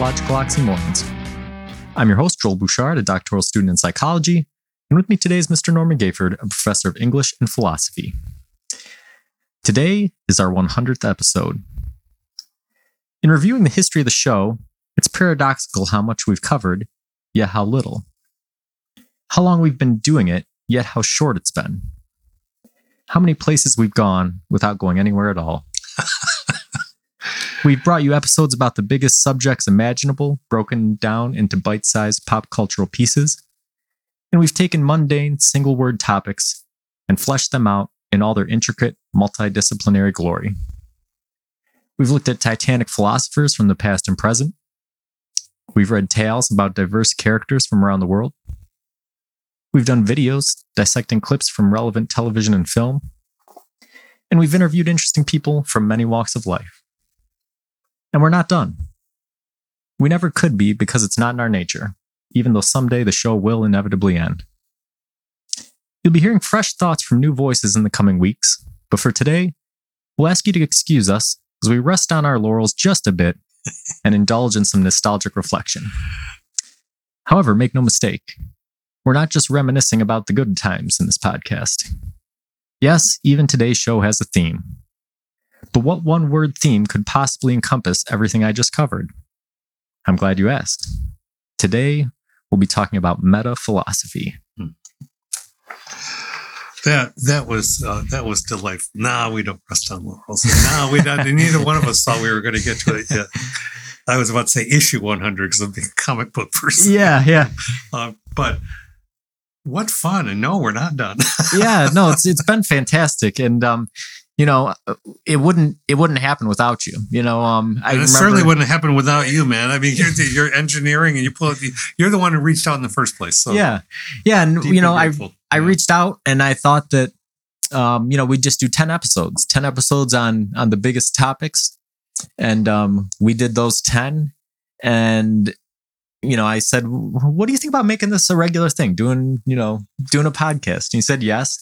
Ontological Oxymorons. I'm your host, Joel Bouchard, a doctoral student in psychology, and with me today is Mr. Norman Gayford, a professor of English and philosophy. Today is our 100th episode. In reviewing the history of the show, it's paradoxical how much we've covered, yet how little. How long we've been doing it, yet how short it's been. How many places we've gone without going anywhere at all. We've brought you episodes about the biggest subjects imaginable, broken down into bite sized pop cultural pieces. And we've taken mundane, single word topics and fleshed them out in all their intricate, multidisciplinary glory. We've looked at titanic philosophers from the past and present. We've read tales about diverse characters from around the world. We've done videos dissecting clips from relevant television and film. And we've interviewed interesting people from many walks of life. And we're not done. We never could be because it's not in our nature, even though someday the show will inevitably end. You'll be hearing fresh thoughts from new voices in the coming weeks, but for today, we'll ask you to excuse us as we rest on our laurels just a bit and indulge in some nostalgic reflection. However, make no mistake, we're not just reminiscing about the good times in this podcast. Yes, even today's show has a theme, but what one word theme could possibly encompass everything I just covered? I'm glad you asked. Today, we'll be talking about meta philosophy. That that was uh, that was delightful. Nah, we don't rest on laurels. Nah, we don't. neither one of us thought we were going to get to it yet. I was about to say issue 100 because I'm a comic book person. Yeah, yeah, Uh, but what fun! And no, we're not done. yeah. No, it's it's been fantastic, and um, you know, it wouldn't it wouldn't happen without you. You know, um, I it remember, certainly wouldn't happen without you, man. I mean, you're, the- you're engineering and you pull it. You're the one who reached out in the first place. So yeah, yeah, and you know, I. I reached out and I thought that um, you know, we'd just do 10 episodes, 10 episodes on on the biggest topics. And um we did those 10 and you know, I said, "What do you think about making this a regular thing? Doing, you know, doing a podcast?" And he said, "Yes."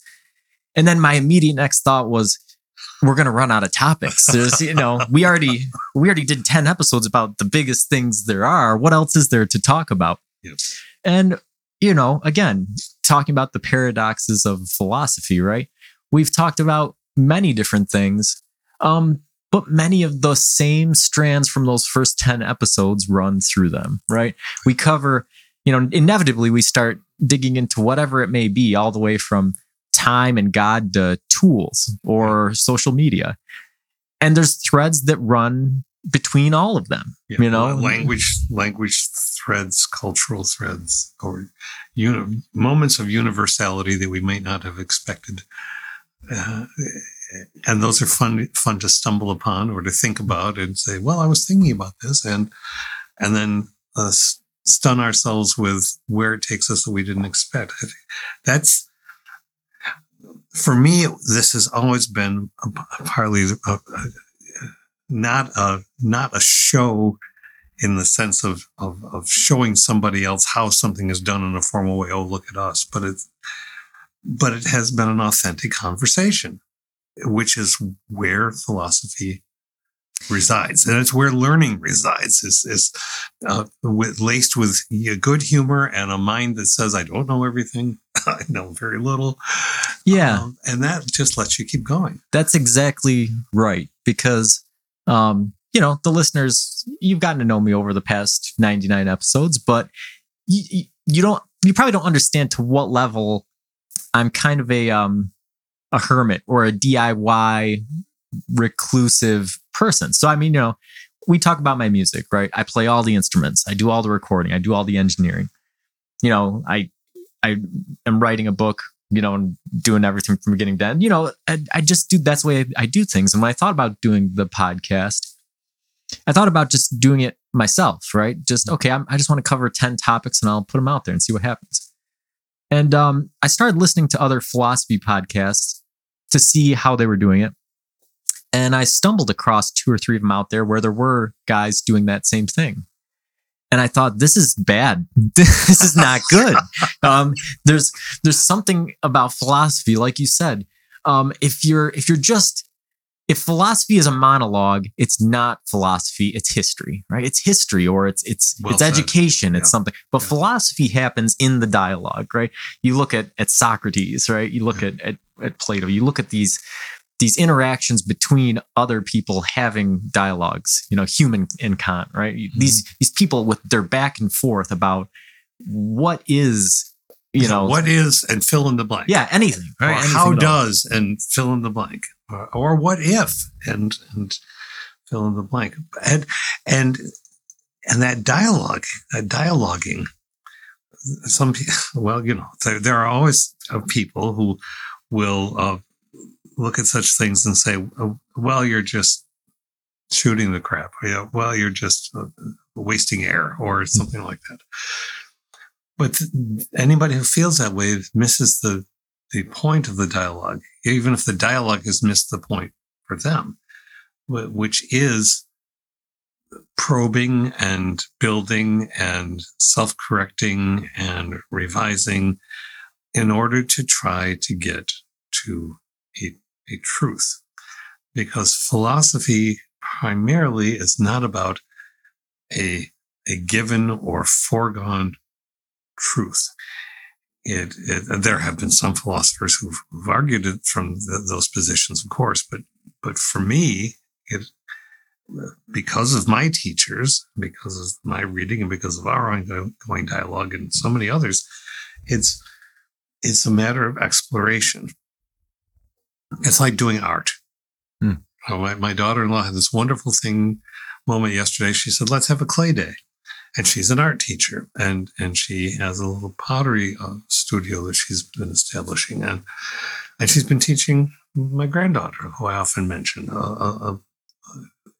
And then my immediate next thought was we're going to run out of topics. There's, you know, we already we already did 10 episodes about the biggest things there are. What else is there to talk about? Yep. And you know, again, talking about the paradoxes of philosophy, right? We've talked about many different things, um, but many of the same strands from those first 10 episodes run through them, right? We cover, you know, inevitably we start digging into whatever it may be, all the way from time and God to tools or social media. And there's threads that run between all of them, Yeah, you know? language, language threads, cultural threads, or uni- moments of universality that we may not have expected. Uh, and those are fun, fun to stumble upon or to think about and say, "Well, I was thinking about this," and and then uh, stun ourselves with where it takes us that we didn't expect. That's for me. This has always been a, partly a, a, not a not a show in the sense of, of of showing somebody else how something is done in a formal way. Oh, look at us! But it but it has been an authentic conversation, which is where philosophy resides, and it's where learning resides. Is is uh, with, laced with good humor and a mind that says, "I don't know everything. I know very little." Yeah. Um, and that just lets you keep going. That's exactly right. Because, um, you know, the listeners, you've gotten to know me over the past 99 episodes, but you, you don't, you probably don't understand to what level I'm kind of a, um, a hermit or a DIY reclusive person. So, I mean, you know, we talk about my music, right? I play all the instruments. I do all the recording. I do all the engineering. You know, I, I am writing a book you know, and doing everything from beginning to end. You know, I, I just do that's the way I, I do things. And when I thought about doing the podcast, I thought about just doing it myself, right? Just okay, I'm, I just want to cover ten topics and I'll put them out there and see what happens. And um, I started listening to other philosophy podcasts to see how they were doing it, and I stumbled across two or three of them out there where there were guys doing that same thing. And I thought, this is bad. this is not good. Um, there's there's something about philosophy, like you said. Um, if you're if you're just if philosophy is a monologue, it's not philosophy, it's history, right? It's history or it's it's Well it's said. education, it's something. But Yeah. philosophy happens in the dialogue, right? You look at at Socrates, right? You look at, at at Plato, you look at these these interactions between other people having dialogues, you know, Hume and Kant, right? Mm-hmm. These these people with their back and forth about what is, you know, what is and fill in the blank. yeah, anything, Or right? Anything how does and fill in the blank. Or, or what if and and fill in the blank. And and and that dialogue, that dialoguing. Some people, well, you know, there, there are always uh, people who will uh, look at such things and say, oh, "Well, you're just shooting the crap." Well, you're just uh, wasting air, or something like that. But anybody who feels that way misses the the point of the dialogue, even if the dialogue has missed the point for them, which is probing and building and self correcting and revising in order to try to get to a, a truth. Because philosophy primarily is not about a, a given or foregone truth. It, it, there have been some philosophers who've, who've argued it from th those positions, of course, but but for me, it because of my teachers, because of my reading, and because of our ongoing dialogue, and so many others, it's it's a matter of exploration. It's like doing art. Uh, My, my daughter-in-law had this wonderful thing moment yesterday. She said, "Let's have a clay day." and she's an art teacher and and she has a little pottery uh, studio that she's been establishing and and she's been teaching my granddaughter who i often mention uh, uh, uh,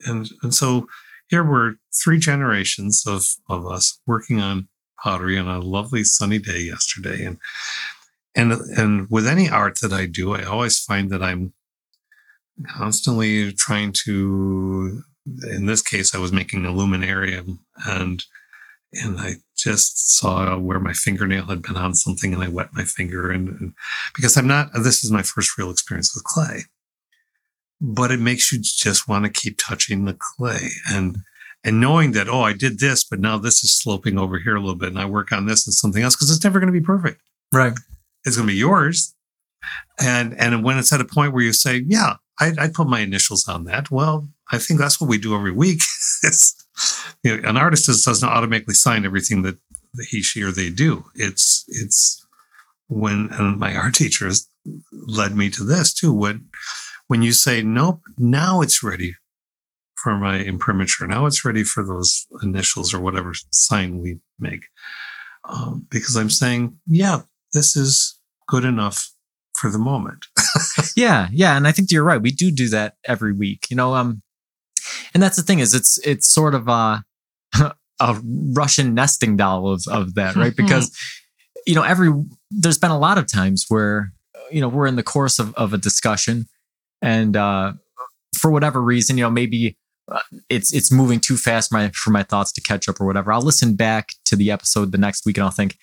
and and so here were three generations of of us working on pottery on a lovely sunny day yesterday and and and with any art that i do i always find that i'm constantly trying to in this case i was making a luminarium and and I just saw where my fingernail had been on something and I wet my finger and, and, because I'm not this is my first real experience with clay. But it makes you just want to keep touching the clay and and knowing that oh I did this but now this is sloping over here a little bit and I work on this and something else because it's never going to be perfect. Right. It's going to be yours. And and when it's at a point where you say, yeah, I, I put my initials on that. Well, I think that's what we do every week. it's you know, an artist doesn't automatically sign everything that he, she, or they do. It's it's when and my art teachers led me to this too. When when you say nope, now it's ready for my imprimatur. Now it's ready for those initials or whatever sign we make. Um, because I'm saying, yeah, this is good enough for the moment. yeah, yeah, and I think you're right. We do do that every week. You know, um, and that's the thing is it's it's sort of a a Russian nesting doll of of that, right? Because you know, every there's been a lot of times where you know we're in the course of of a discussion, and uh, for whatever reason, you know, maybe uh, it's it's moving too fast my for my thoughts to catch up or whatever. I'll listen back to the episode the next week and I'll think,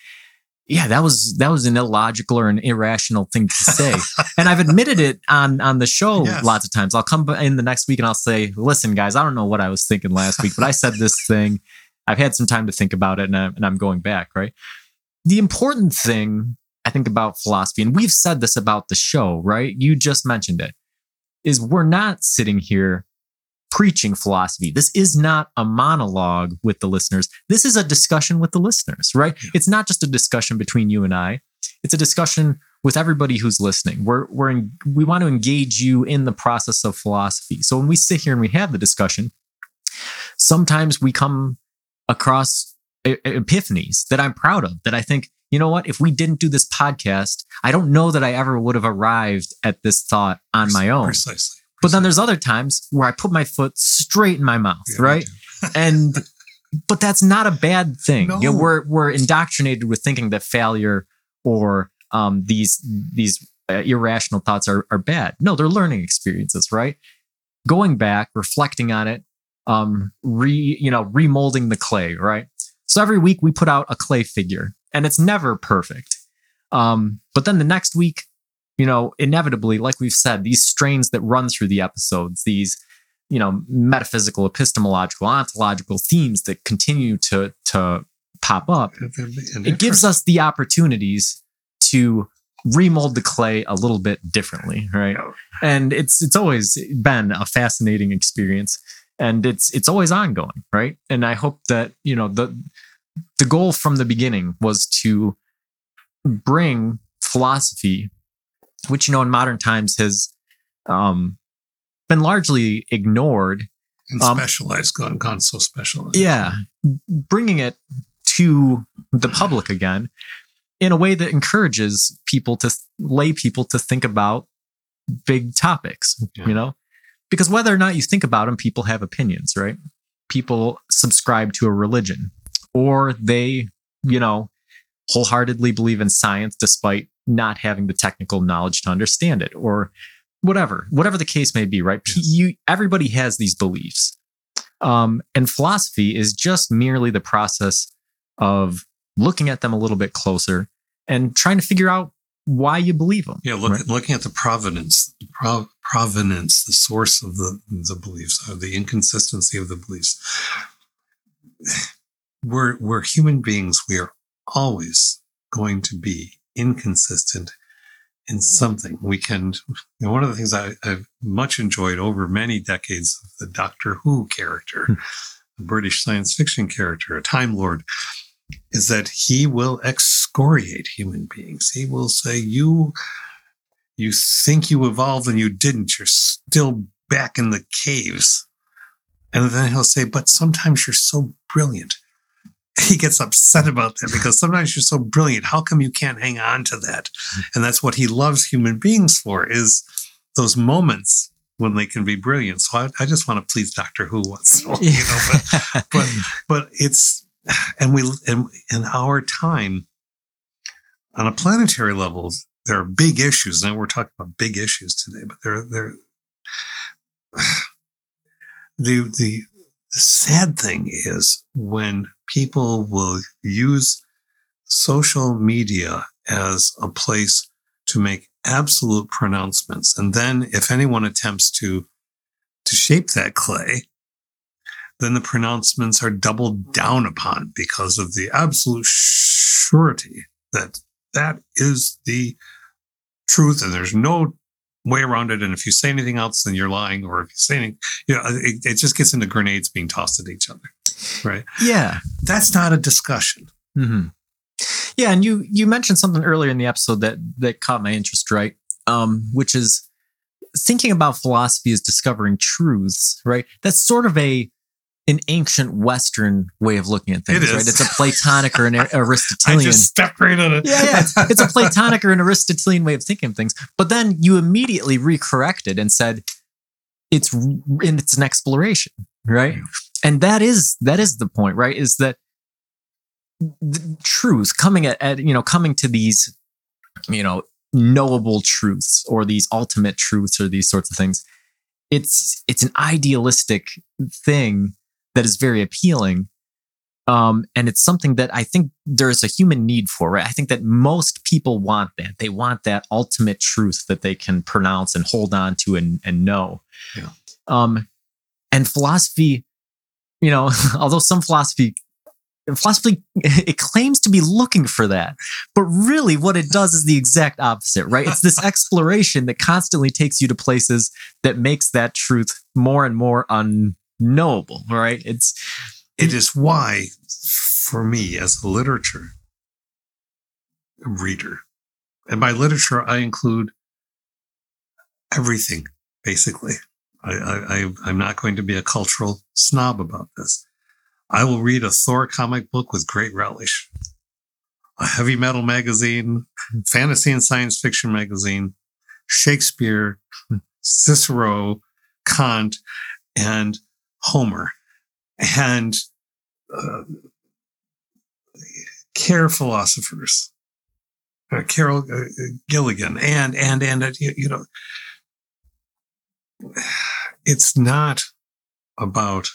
yeah, that was that was an illogical or an irrational thing to say. and I've admitted it on on the show Yes. lots of times. I'll come in the next week and I'll say, "Listen, guys, I don't know what I was thinking last week, but I said this thing. I've had some time to think about it, and, I, and I'm going back." Right. The important thing I think about philosophy, and we've said this about the show, right? You just mentioned it, is we're not sitting here preaching philosophy. This is not a monologue with the listeners. This is a discussion with the listeners, right? It's not just a discussion between you and I. It's a discussion with everybody who's listening. We're we're in, we want to engage you in the process of philosophy. So when we sit here and we have the discussion, sometimes we come across epiphanies that I'm proud of. That I think, you know what? If we didn't do this podcast, I don't know that I ever would have arrived at this thought on my own. Precisely. But then there's other times where I put my foot straight in my mouth, Yeah, right? And but that's not a bad thing. You know, we're we're indoctrinated with thinking that failure or um, these these uh, irrational thoughts are are bad. No, they're learning experiences, right? Going back, reflecting on it, um, re you know remolding the clay, right? So every week we put out a clay figure, and it's never perfect. Um, but then the next week you know, inevitably, like we've said, these strains that run through the episodes, these, you know, metaphysical, epistemological, ontological themes that continue to to pop up, it gives us the opportunities to remold the clay a little bit differently, right? And it's it's always been a fascinating experience and it's it's always ongoing, right? And I hope that, you know, the the goal from the beginning was to bring philosophy which you know in modern times has um, been largely ignored and Um, specialized, gone, gone so specialized. yeah bringing it to the public again in a way that encourages people to lay people to think about big topics Yeah. you know because whether or not you think about them people have opinions right people subscribe to a religion or they you know wholeheartedly believe in science despite not having the technical knowledge to understand it or whatever whatever the case may be right you everybody has these beliefs um, and philosophy is just merely the process of looking at them a little bit closer and trying to figure out why you believe them Yeah, look, Right. looking at the provenance, the prov- provenance, the source of the the beliefs, or the inconsistency of the beliefs. We're we're human beings. We are always going to be inconsistent in something. We can. You know, one of the things I, I've much enjoyed over many decades of the Doctor Who character, hmm. the British science fiction character, a Time Lord, is that he will excoriate human beings. He will say, "You, you think you evolved and you didn't. You're still back in the caves." And then he'll say, "But sometimes you're so brilliant." He gets upset about that because sometimes you're so brilliant. How come you can't hang on to that? Mm-hmm. And that's what he loves human beings for is those moments when they can be brilliant. So I, I just want to please Doctor Who once in a while, you know, but but but it's and we and in our time on a planetary level there are big issues now we're talking about big issues today but there there the the the sad thing is when people will use social media as a place to make absolute pronouncements and then if anyone attempts to to shape that clay then the pronouncements are doubled down upon because of the absolute surety that that is the truth and there's no way around it. And if you say anything else, then you're lying. Or if you say anything, you know, it, it just gets into grenades being tossed at each other. Right. yeah That's not a discussion. hmm Yeah, and you you mentioned something earlier in the episode that that caught my interest, right? Um, which is thinking about philosophy as discovering truths, right? That's sort of a an ancient Western way of looking at things, It is. right? It's a Platonic or an I Aristotelian. just stepped right on it. yeah, yeah, it's, it's a Platonic or an Aristotelian way of thinking of things. But then you immediately recorrected and said it's in it's an exploration, right? And that is that is the point, right? Is that the truth coming at, at you know coming to these you know knowable truths or these ultimate truths or these sorts of things it's it's an idealistic thing that is very appealing um and it's something that i think there's a human need for right i think that most people want that they want that ultimate truth that they can pronounce and hold on to and and know Yeah. um and philosophy you know although some philosophy philosophy it claims to be looking for that but really what it does is the exact opposite right it's this exploration that constantly takes you to places that makes that truth more and more unknowable right it's It is why, for me as a literature reader, and by literature, I include everything, basically. I, I'm not going to be a cultural snob about this. I will read a Thor comic book with great relish, a heavy metal magazine, fantasy and science fiction magazine, Shakespeare, Cicero, Kant, and Homer and uh, care philosophers, uh, Carol uh, Gilligan, and and and uh, you know, it's not about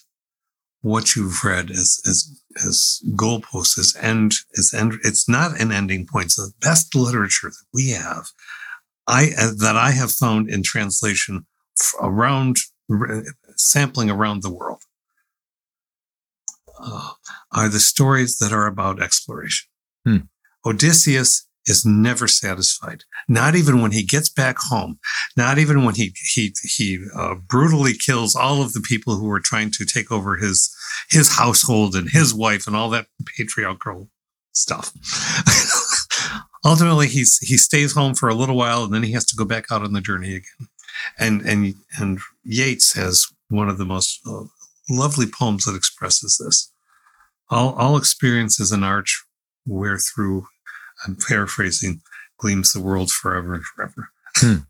what you've read as as as goalposts as end as end. It's not an ending point. So the best literature that we have I uh, that I have found in translation around r- sampling around the world uh, are the stories that are about exploration. Hmm. Odysseus is never satisfied. Not even when he gets back home. Not even when he he he uh, brutally kills all of the people who were trying to take over his his household and his wife and all that patriarchal stuff. Ultimately, he's he stays home for a little while and then he has to go back out on the journey again. And and and Yeats has one of the most uh, lovely poems that expresses this. All all experience is an arch where through I'm paraphrasing, gleams the world forever and forever. Hmm.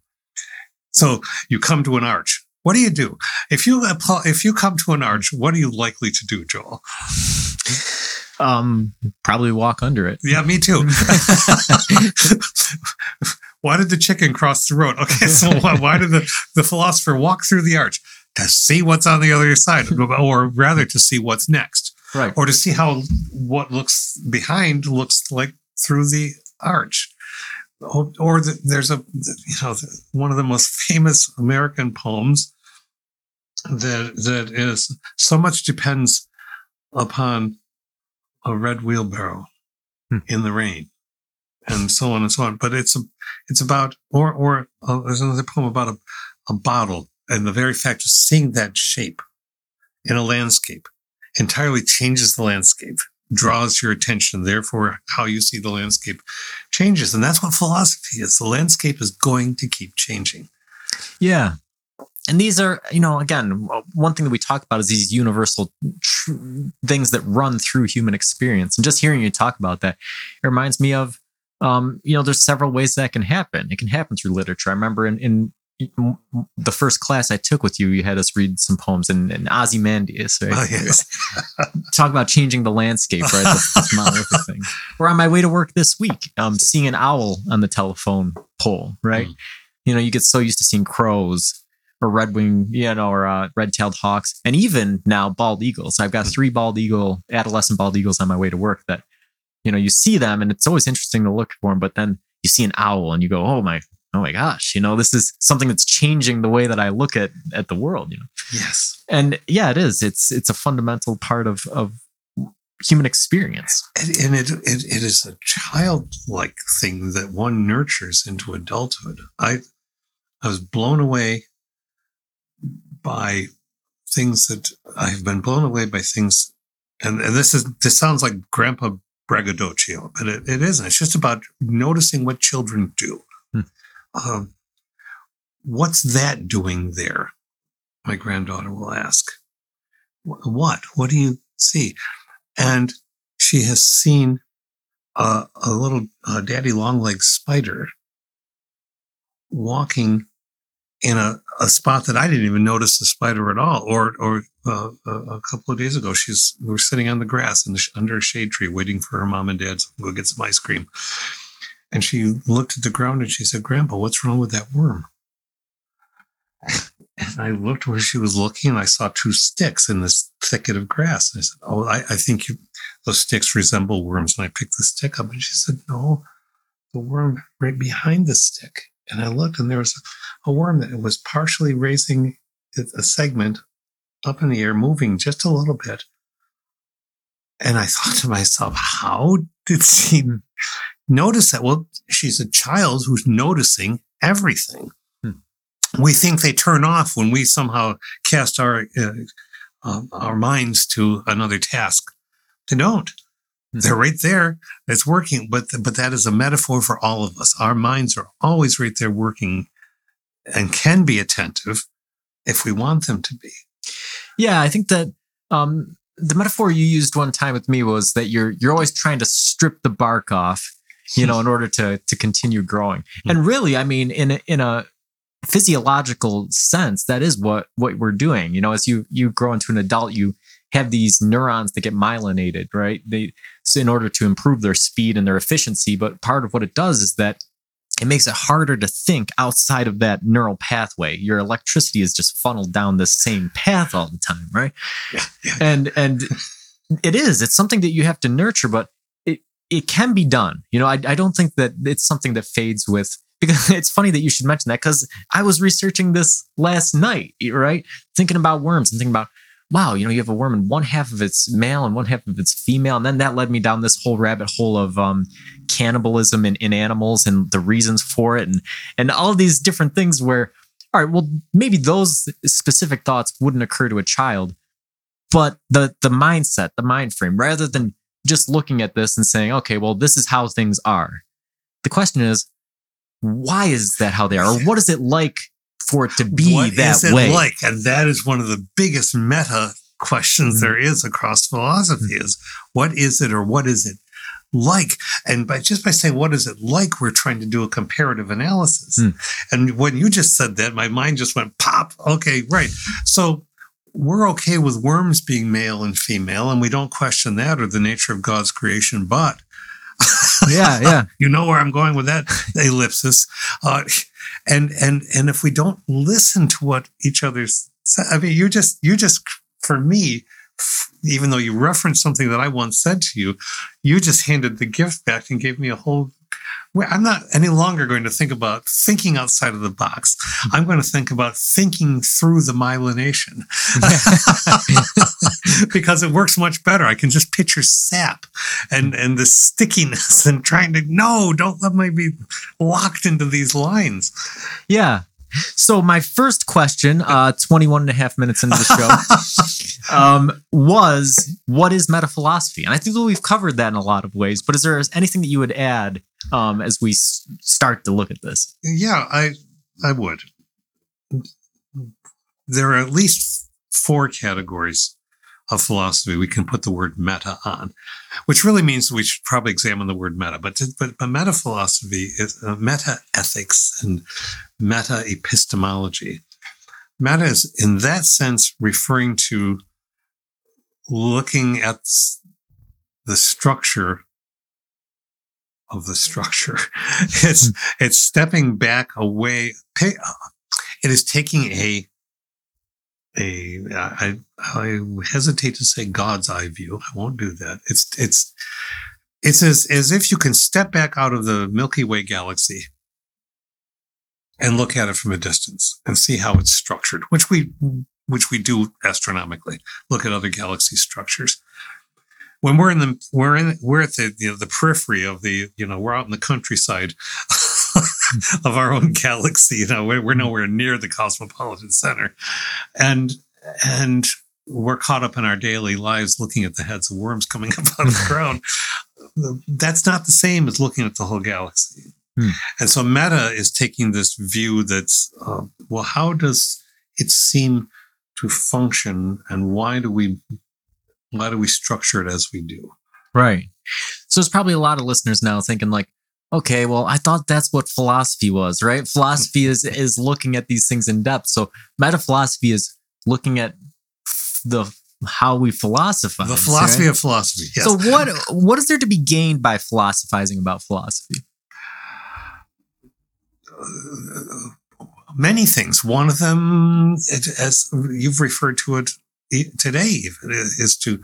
So you come to an arch. What do you do? If you apply, if you come to an arch, what are you likely to do, Joel? Um, probably walk under it. Yeah, me too. why did the chicken cross the road? Okay, so why, why did the, the philosopher walk through the arch? To see what's on the other side, or rather to see what's next, Right. or to see how what looks behind looks like through the arch. Or, the, there's a, you know, one of the most famous American poems that that is so much depends upon a red wheelbarrow Hmm. in the rain, and so on and so on. But it's a, it's about, or or uh, there's another poem about a, a bottle, and the very fact of seeing that shape in a landscape entirely changes the landscape, draws your attention. Therefore, how you see the landscape changes, and that's what philosophy is. The landscape is going to keep changing. Yeah. And these are, you know, again, one thing that we talk about is these universal tr- things that run through human experience. And just hearing you talk about that, it reminds me of, um, you know, there's several ways that can happen. It can happen through literature. I remember in, in the first class I took with you, you had us read some poems in, in Ozymandias, right? Oh, yes. Talk about changing the landscape, right? This, this monolithic thing. Or on my way to work this week, um, seeing an owl on the telephone pole, right? Mm. You know, you get so used to seeing crows or red wing, you know, or uh, red tailed hawks, and even now bald eagles. I've got three bald eagle, adolescent bald eagles on my way to work that, you know, you see them and it's always interesting to look for them, but then you see an owl and you go, oh my, oh my gosh, you know, this is something that's changing the way that I look at at the world, you know. yes. And yeah, it is. It's it's a fundamental part of of human experience. And, and it, it it is a childlike thing that one nurtures into adulthood. I I was blown away by things that I have been blown away by things, and, and this is this sounds like Grandpa braggadocio, but it, it isn't. It's just about noticing what children do. Hmm. Um, what's that doing there? My granddaughter will ask. What? What do you see? And she has seen a, a little uh, daddy longlegs spider walking in a, a spot that I didn't even notice the spider at all. Or, or uh, a, a couple of days ago, she's we were sitting on the grass in the, under a shade tree, waiting for her mom and dad to go get some ice cream. And she looked at the ground and she said, "Grandpa, what's wrong with that worm?" And I looked where she was looking, and I saw two sticks in this thicket of grass. And I said, "Oh, I, I think you, those sticks resemble worms." And I picked the stick up, and she said, "No, the worm right behind the stick." And I looked, and there was a worm that was partially raising a segment up in the air, moving just a little bit. And I thought to myself, how did she notice that? Well, she's a child who's noticing everything. Hmm. We think they turn off when we somehow cast our uh, uh, our minds to another task. They don't. Hmm. They're right there. It's working, but but that is a metaphor for all of us. Our minds are always right there working, and can be attentive if we want them to be. Yeah, I think that um, the metaphor you used one time with me was that you're you're always trying to strip the bark off, you know, in order to to continue growing. And hmm. really, I mean, in a, in a physiological sense, that is what what we're doing. You know, as you you grow into an adult, you have these neurons that get myelinated, right? They so in order to improve their speed and their efficiency. But part of what it does is that it makes it harder to think outside of that neural pathway. Your electricity is just funneled down the same path all the time, right? Yeah, yeah. And and it is. It's something that you have to nurture, but it can be done. You know, I I don't think that it's something that fades with because it's funny that you should mention that because I was researching this last night, right? Thinking about worms and thinking about, wow, you know, you have a worm and one half of it's male and one half of it's female. And then that led me down this whole rabbit hole of um, cannibalism in, in animals and the reasons for it and, and all these different things where, all right, well, maybe those specific thoughts wouldn't occur to a child, but the the mindset, the mind frame, rather than just looking at this and saying, okay, well, this is how things are. The question is, why is that how they are? Or what is it like for it to be What that is it way? like? And that is one of the biggest meta questions Mhm. there is across philosophy is what is it or what is it like? And by just by saying what is it like, we're trying to do a comparative analysis. Mm. And when you just said that, my mind just went pop. Okay, right. So we're okay with worms being male and female, and we don't question that or the nature of God's creation, but yeah, yeah. you know where I'm going with that ellipsis. Uh, and and and if we don't listen to what each other's, say- I mean, you just you just for me, even though you referenced something that I once said to you, you just handed the gift back and gave me a whole. Well, I'm not any longer going to think about thinking outside of the box. I'm going to think about thinking through the myelination because it works much better. I can just picture sap and and the stickiness and trying to no, don't let me be locked into these lines. Yeah. So my first question, uh, 21 and a half minutes into the show, um, was what is metaphilosophy? And I think that we've covered that in a lot of ways, but is there anything that you would add um, as we s- start to look at this? Yeah, I I would. There are at least four categories of philosophy we can put the word meta on, which really means we should probably examine the word meta. But but, but meta philosophy is uh, meta ethics and meta epistemology. Meta is, in that sense, referring to looking at the structure of the structure. It's it's stepping back away. Uh, it is taking a a I, I hesitate to say God's eye view. I won't do that. It's it's it's as as if you can step back out of the Milky Way galaxy and look at it from a distance and see how it's structured, which we which we do astronomically. Look at other galaxy structures. When we're in the we're in we're at the you know, the periphery of the you know we're out in the countryside of our own galaxy. You know we're, we're nowhere near the cosmopolitan center, and and we're caught up in our daily lives looking at the heads of worms coming up out of the ground. That's not the same as looking at the whole galaxy. Hmm. And so meta is taking this view that's, uh, well, how does it seem to function and why do we, why do we structure it as we do? Right. So there's probably a lot of listeners now thinking like, okay, well, I thought that's what philosophy was, right? Philosophy is is looking at these things in depth. So meta philosophy is looking at the how we philosophize. The philosophy right? of philosophy. Yes. So what what is there to be gained by philosophizing about philosophy? uh, many things. One of them, it, as you've referred to it today, even, is to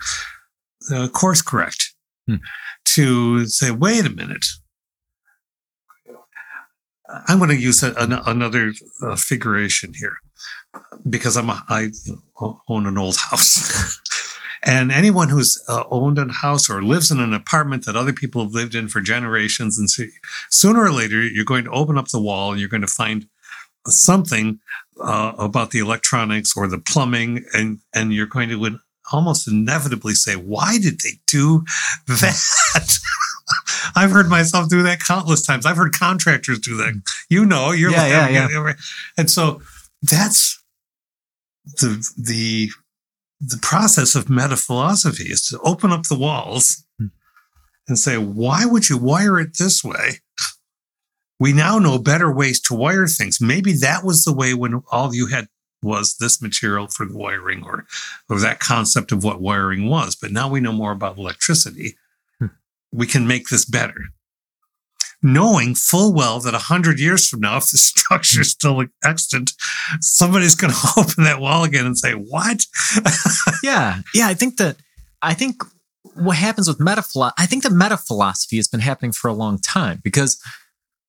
uh, course correct, Hmm. to say, wait a minute. I'm going to use a, an, another uh, figuration here because I'm a, I own an old house. And anyone who's uh, owned a house or lives in an apartment that other people have lived in for generations, and so sooner or later you're going to open up the wall and you're going to find something uh, about the electronics or the plumbing, and and you're going to almost inevitably say, "Why did they do that?" I've heard myself do that countless times. I've heard contractors do that. You know, you're Yeah, like, yeah, and so that's the the the process of meta philosophy is to open up the walls Hmm. and say, why would you wire it this way? We now know better ways to wire things. Maybe that was the way when all you had was this material for the wiring or, or that concept of what wiring was. But now we know more about electricity. Hmm. We can make this better. Knowing full well that a hundred years from now, if the structure is still extant, somebody's going to open that wall again and say, "What?" yeah, yeah. I think that I think what happens with meta philo- I think the meta philosophy has been happening for a long time because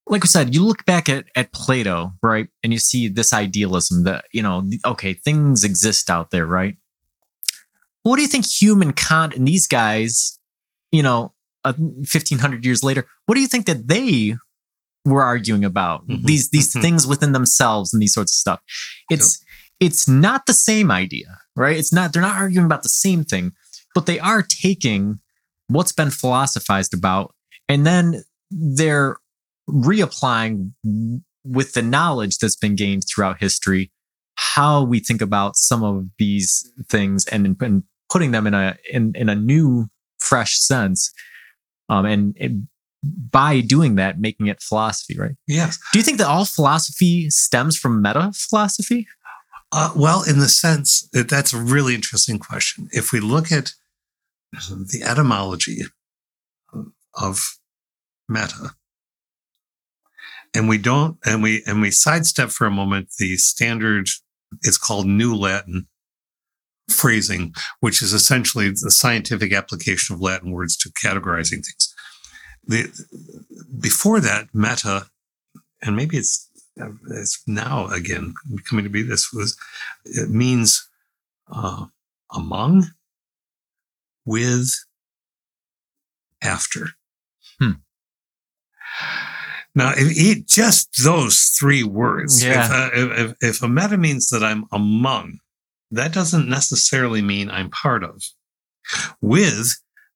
like we said, you look back at, at Plato, right? And you see this idealism that, you know, okay, things exist out there, right? What do you think Hume and Kant and these guys, you know, uh, 1500 years later, what do you think that they were arguing about? Mhm. These these Mhm. things within themselves and these sorts of stuff. It's it's not the same idea, right? It's not they're not arguing about the same thing, but they are taking what's been philosophized about and then they're reapplying with the knowledge that's been gained throughout history how we think about some of these things and, and putting them in a in, in a new fresh sense um, and by doing that making it philosophy right Yes. do you think that all philosophy stems from meta philosophy Uh, well, in the sense that that's a really interesting question. If we look at the etymology of meta, and we don't, and we and we sidestep for a moment the standard, it's called New Latin phrasing, which is essentially the scientific application of Latin words to categorizing things. The before that, meta, and maybe it's it's now again coming to be this was it means uh, among with after Hmm. Now if it, just those three words Yeah. if, uh, if, if, if a meta means that i'm among that doesn't necessarily mean i'm part of with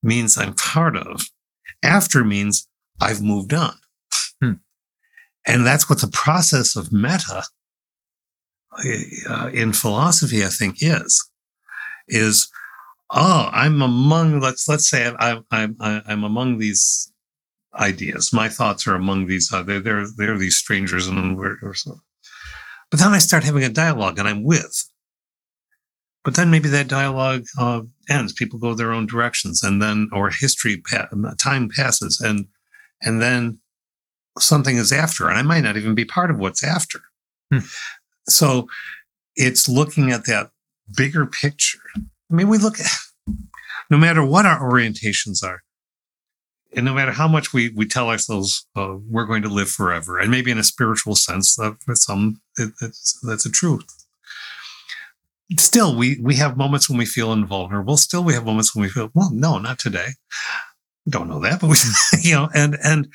means i'm part of after means i've moved on Hmm. and that's what the process of meta uh, in philosophy, I think is, is, oh, I'm among, let's, let's say I'm, I'm, I'm among these ideas. My thoughts are among these, uh, they're, they're, these strangers and we're, or so. But then I start having a dialogue and I'm with. But then maybe that dialogue uh, ends. People go their own directions, and then, or history, pa- time passes, and and then something is after, and I might not even be part of what's after. Hmm. So it's looking at that bigger picture. I mean, we look at no matter what our orientations are, and no matter how much we we tell ourselves uh, we're going to live forever, and maybe in a spiritual sense, that for some it, that's that's a truth. Still, we we have moments when we feel invulnerable. Still, we have moments when we feel, well, no, not today. Don't know that, but we, you know, and and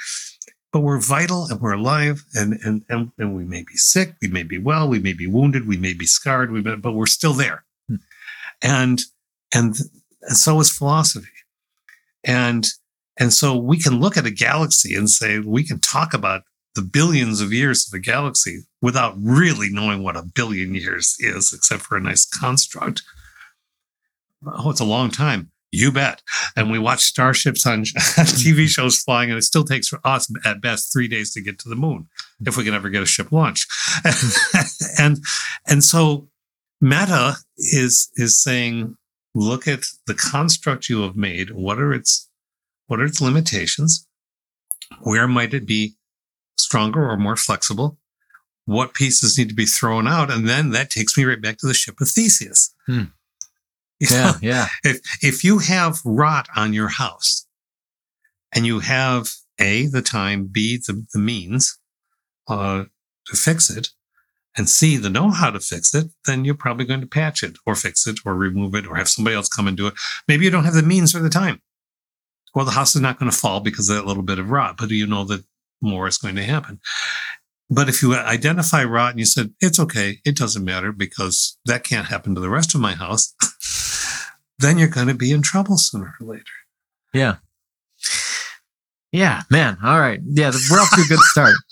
but we're vital and we're alive and, and, and, and we may be sick, we may be well, we may be wounded, we may be scarred, we may, but we're still there. Hmm. And, and, and so is philosophy. And, and so we can look at a galaxy and say, we can talk about the billions of years of a galaxy without really knowing what a billion years is, except for a nice construct. Oh, it's a long time. You bet. And we watch starships on TV mm-hmm. shows flying, and it still takes for us at best three days to get to the moon if we can ever get a ship launched. and and so meta is is saying, look at the construct you have made. What are its what are its limitations? Where might it be stronger or more flexible? What pieces need to be thrown out? And then that takes me right back to the ship of Theseus. Hmm. Yeah yeah if if you have rot on your house and you have a the time b the, the means uh, to fix it and c the know how to fix it then you're probably going to patch it or fix it or remove it or have somebody else come and do it maybe you don't have the means or the time well the house is not going to fall because of that little bit of rot but you know that more is going to happen but if you identify rot and you said it's okay it doesn't matter because that can't happen to the rest of my house then you're going to be in trouble sooner or later. Yeah. Yeah, man. All right. Yeah, we're off to a good start.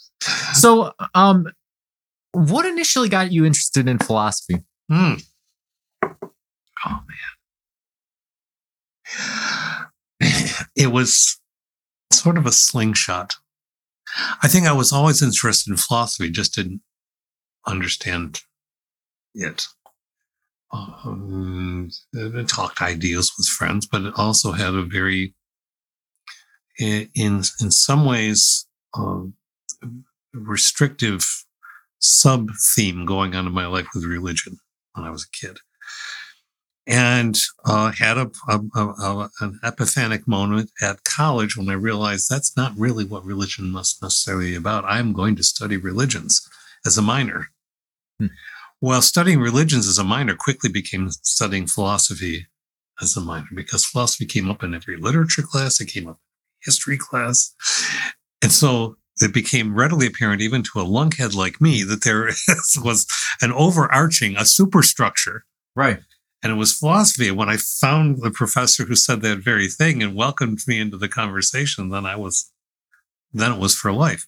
So, um, what initially got you interested in philosophy? Hmm. Oh man. It was sort of a slingshot. I think I was always interested in philosophy, just didn't understand it. Um, talked ideas with friends, but it also had a very, in in some ways, um, restrictive sub theme going on in my life with religion when I was a kid. And uh, had a, a, a, an epiphanic moment at college when I realized that's not really what religion must necessarily be about. I'm going to study religions as a minor. Hmm. Well, studying religions as a minor quickly became studying philosophy as a minor because philosophy came up in every literature class, it came up in history class. And so it became readily apparent, even to a lunkhead like me, that there was an overarching, a superstructure. Right and it was philosophy. And when I found the professor who said that very thing and welcomed me into the conversation, then I was, then it was for life.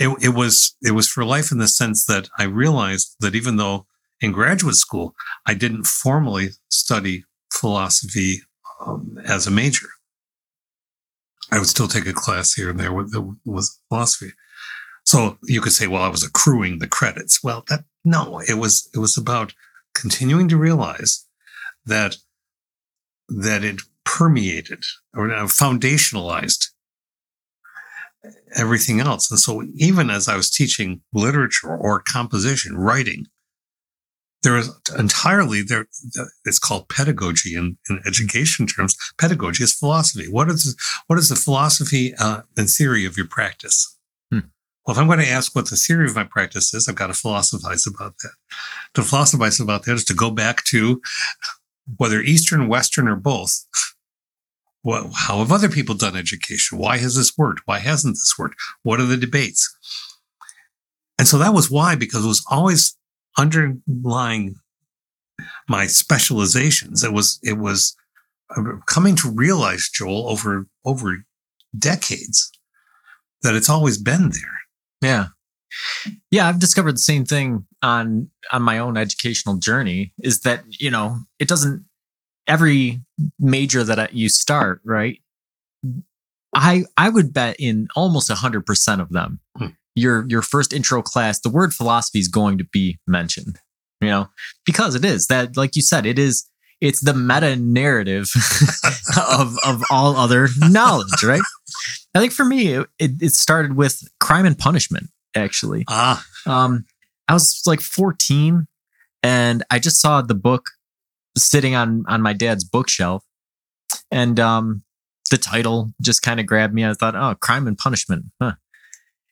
It, it was, it was for life in the sense that I realized that even though in graduate school, I didn't formally study philosophy um, as a major. I would still take a class here and there with, with philosophy. So you could say, well, I was accruing the credits. Well, that, no, it was, it was about continuing to realize that that it permeated or foundationalized everything else. And so even as I was teaching literature or composition, writing, there is entirely there. It's called pedagogy in, in education terms. Pedagogy is philosophy. What is what is the philosophy uh, and theory of your practice? Well, if I'm going to ask what the theory of my practice is, I've got to philosophize about that. To philosophize about that is to go back to whether Eastern, Western, or both. How have other people done education? Why has this worked? Why hasn't this worked? What are the debates? And so that was why, because it was always underlying my specializations. It was, it was uh, coming to realize, Joel, over, over decades that it's always been there. Yeah. Yeah, I've discovered the same thing on on my own educational journey is that, you know, it doesn't every major that you start, right? I I would bet in almost 100% of them. Hmm. Your your first intro class, the word philosophy is going to be mentioned, you know, because it is that like you said, it is it's the meta narrative of of all other knowledge, right? I think for me, it, it started with Crime and Punishment. Actually, ah, um, I was like 14, and I just saw the book sitting on on my dad's bookshelf, and um, the title just kind of grabbed me. I thought, oh, Crime and Punishment, huh.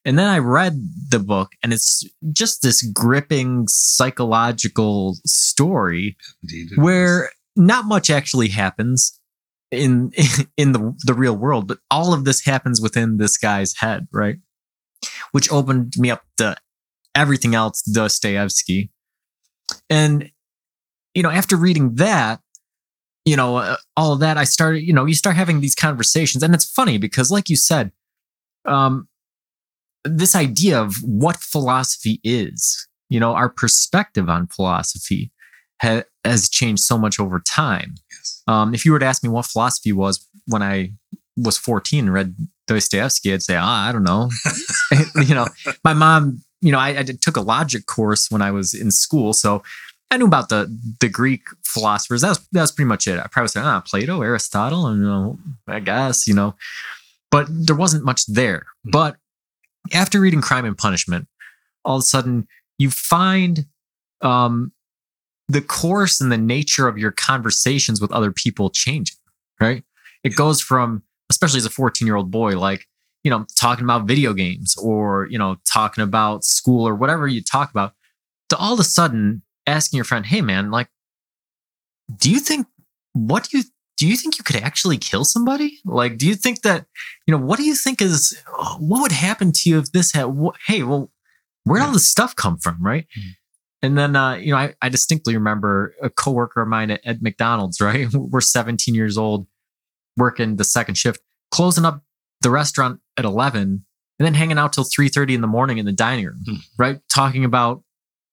And then I read the book, and it's just this gripping psychological story Indeed, where is. not much actually happens in in the the real world, but all of this happens within this guy's head, right? Which opened me up to everything else Dostoevsky. And you know, after reading that, you know, uh, all of that, I started, you know, you start having these conversations, and it's funny because, like you said, um, this idea of what philosophy is, you know, our perspective on philosophy ha- has changed so much over time. Yes. Um, if you were to ask me what philosophy was when I was 14 and read Dostoevsky, I'd say, ah, I don't know. you know, my mom, you know, I, I took a logic course when I was in school. So I knew about the the Greek philosophers. That was that was pretty much it. I probably said, ah, Plato, Aristotle, and you know, I guess, you know. But there wasn't much there. Hmm. But after reading Crime and Punishment, all of a sudden you find um, the course and the nature of your conversations with other people changing, right? It goes from, especially as a 14 year old boy, like, you know, talking about video games or, you know, talking about school or whatever you talk about, to all of a sudden asking your friend, hey, man, like, do you think, what do you, do you think you could actually kill somebody? Like, do you think that, you know, what do you think is, what would happen to you if this had, what, hey, well, where'd all this stuff come from, right? Mm-hmm. And then, uh, you know, I, I distinctly remember a coworker of mine at, at McDonald's, right? We're 17 years old, working the second shift, closing up the restaurant at 11 and then hanging out till 3.30 in the morning in the dining room, mm. right? Talking about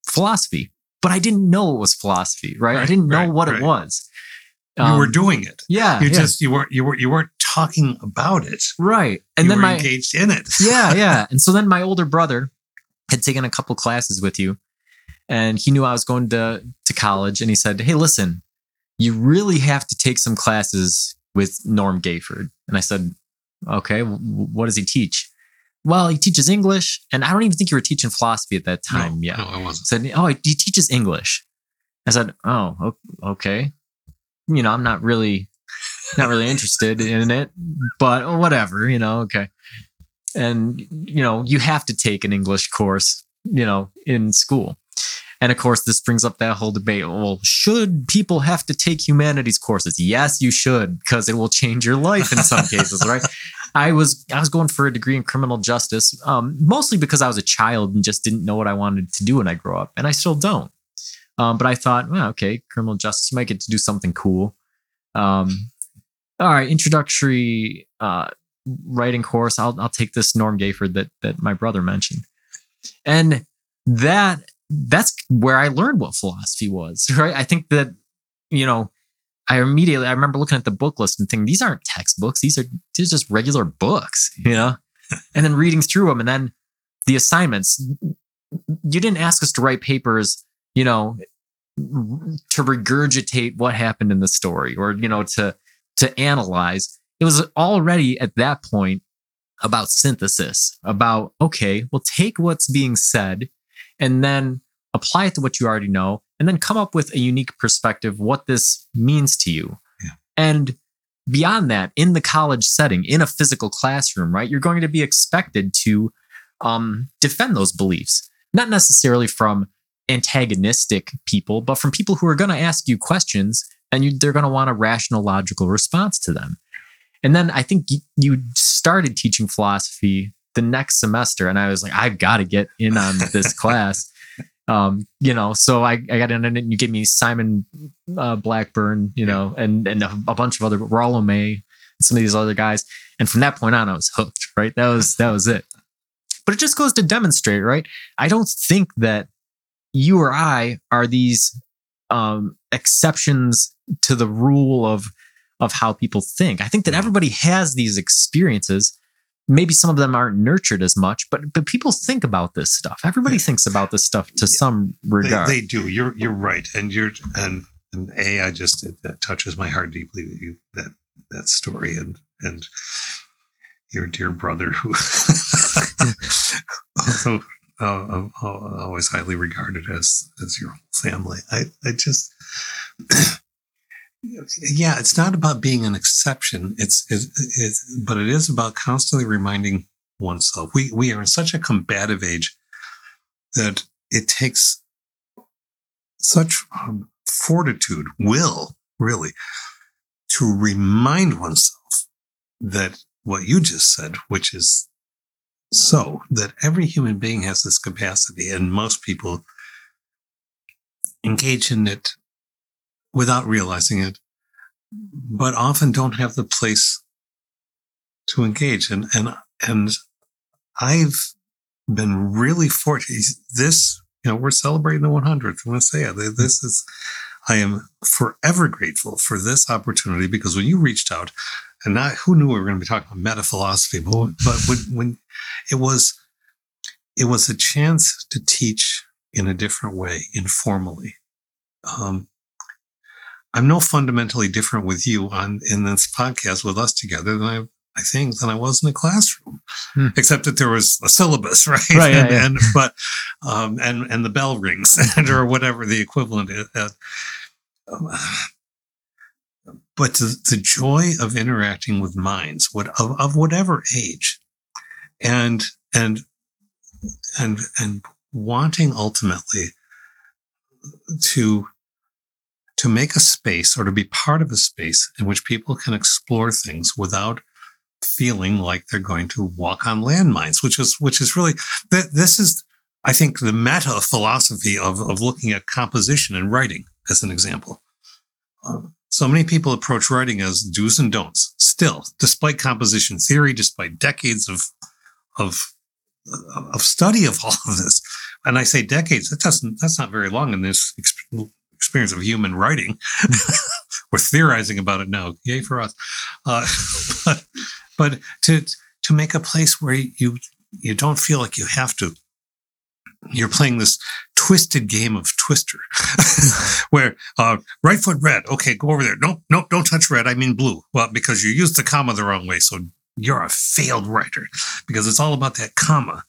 philosophy. But I didn't know it was philosophy, right? right I didn't know right, what right. it was. Um, you were um, doing it. Yeah. You yeah. just, you weren't, you weren't, you weren't talking about it. Right. And you then my engaged in it. yeah. Yeah. And so then my older brother had taken a couple classes with you and he knew I was going to to college, and he said, "Hey, listen, you really have to take some classes with Norm Gayford." And I said, "Okay, what does he teach?" Well, he teaches English, and I don't even think you were teaching philosophy at that time no, yet. No, I wasn't. Said, "Oh, he teaches English." I said, "Oh, okay." you know, I'm not really, not really interested in it, but whatever, you know, okay. And, you know, you have to take an English course, you know, in school. And of course, this brings up that whole debate. Well, should people have to take humanities courses? Yes, you should, because it will change your life in some cases, right? I was I was going for a degree in criminal justice, um, mostly because I was a child and just didn't know what I wanted to do when I grow up, and I still don't. Um, but I thought, well, okay, criminal justice, you might get to do something cool. Um, all right, introductory uh, writing course. I'll I'll take this Norm Gayford that that my brother mentioned, and that that's where I learned what philosophy was. Right? I think that you know, I immediately I remember looking at the book list and thinking these aren't textbooks. These are these are just regular books. You know, and then reading through them, and then the assignments. You didn't ask us to write papers. You know, to regurgitate what happened in the story, or you know, to to analyze. It was already at that point about synthesis, about, okay, well, take what's being said and then apply it to what you already know, and then come up with a unique perspective, what this means to you. Yeah. And beyond that, in the college setting, in a physical classroom, right, you're going to be expected to um, defend those beliefs, not necessarily from antagonistic people, but from people who are going to ask you questions and you, they're going to want a rational, logical response to them. And then I think you, you started teaching philosophy the next semester, and I was like, I've got to get in on this class. Um, you know, so I, I got in and you gave me Simon uh, Blackburn, you know, and and a, a bunch of other Rollo May, some of these other guys, and from that point on, I was hooked. Right, that was that was it. But it just goes to demonstrate, right? I don't think that you or I are these um, exceptions to the rule of of how people think. I think that everybody has these experiences. Maybe some of them aren't nurtured as much, but but people think about this stuff. Everybody thinks about this stuff to yeah. some regard. They, they, do. You're you're right, and you're and and a I just it, that touches my heart deeply that you that that story and and your dear brother who also uh, always highly regarded as as your family. I I just yeah, it's not about being an exception. It's, it's, it's, but it is about constantly reminding oneself. We, we are in such a combative age that it takes such um, fortitude, will really, to remind oneself that what you just said, which is so that every human being has this capacity and most people engage in it without realizing it, but often don't have the place to engage. And, and, and I've been really fortunate. This, you know, we're celebrating the 100th. I'm going to say it. This is, I am forever grateful for this opportunity because when you reached out, and not who knew we were going to be talking about meta philosophy, but, but when, when it was, it was a chance to teach in a different way, informally. Um, I'm no fundamentally different with you on in this podcast with us together than I I think than I was in a classroom, hmm. except that there was a syllabus, right? Right. and, yeah, yeah. and but um, and and the bell rings and or whatever the equivalent is. Uh, but the, the joy of interacting with minds, what of, of whatever age, and and and and wanting ultimately to to make a space or to be part of a space in which people can explore things without feeling like they're going to walk on landmines, which is, which is really, this is, I think, the meta philosophy of, of looking at composition and writing as an example. Um, so many people approach writing as do's and don'ts. Still, despite composition theory, despite decades of, of, of study of all of this, and I say decades, that doesn't, that's not very long in this experience of human writing. We're theorizing about it now. Yay for us! Uh, but, but to to make a place where you you don't feel like you have to. You're playing this twisted game of Twister, where uh, right foot red. Okay, go over there. Nope, nope, don't touch red. I mean blue. Well, because you used the comma the wrong way, so you're a failed writer because it's all about that comma.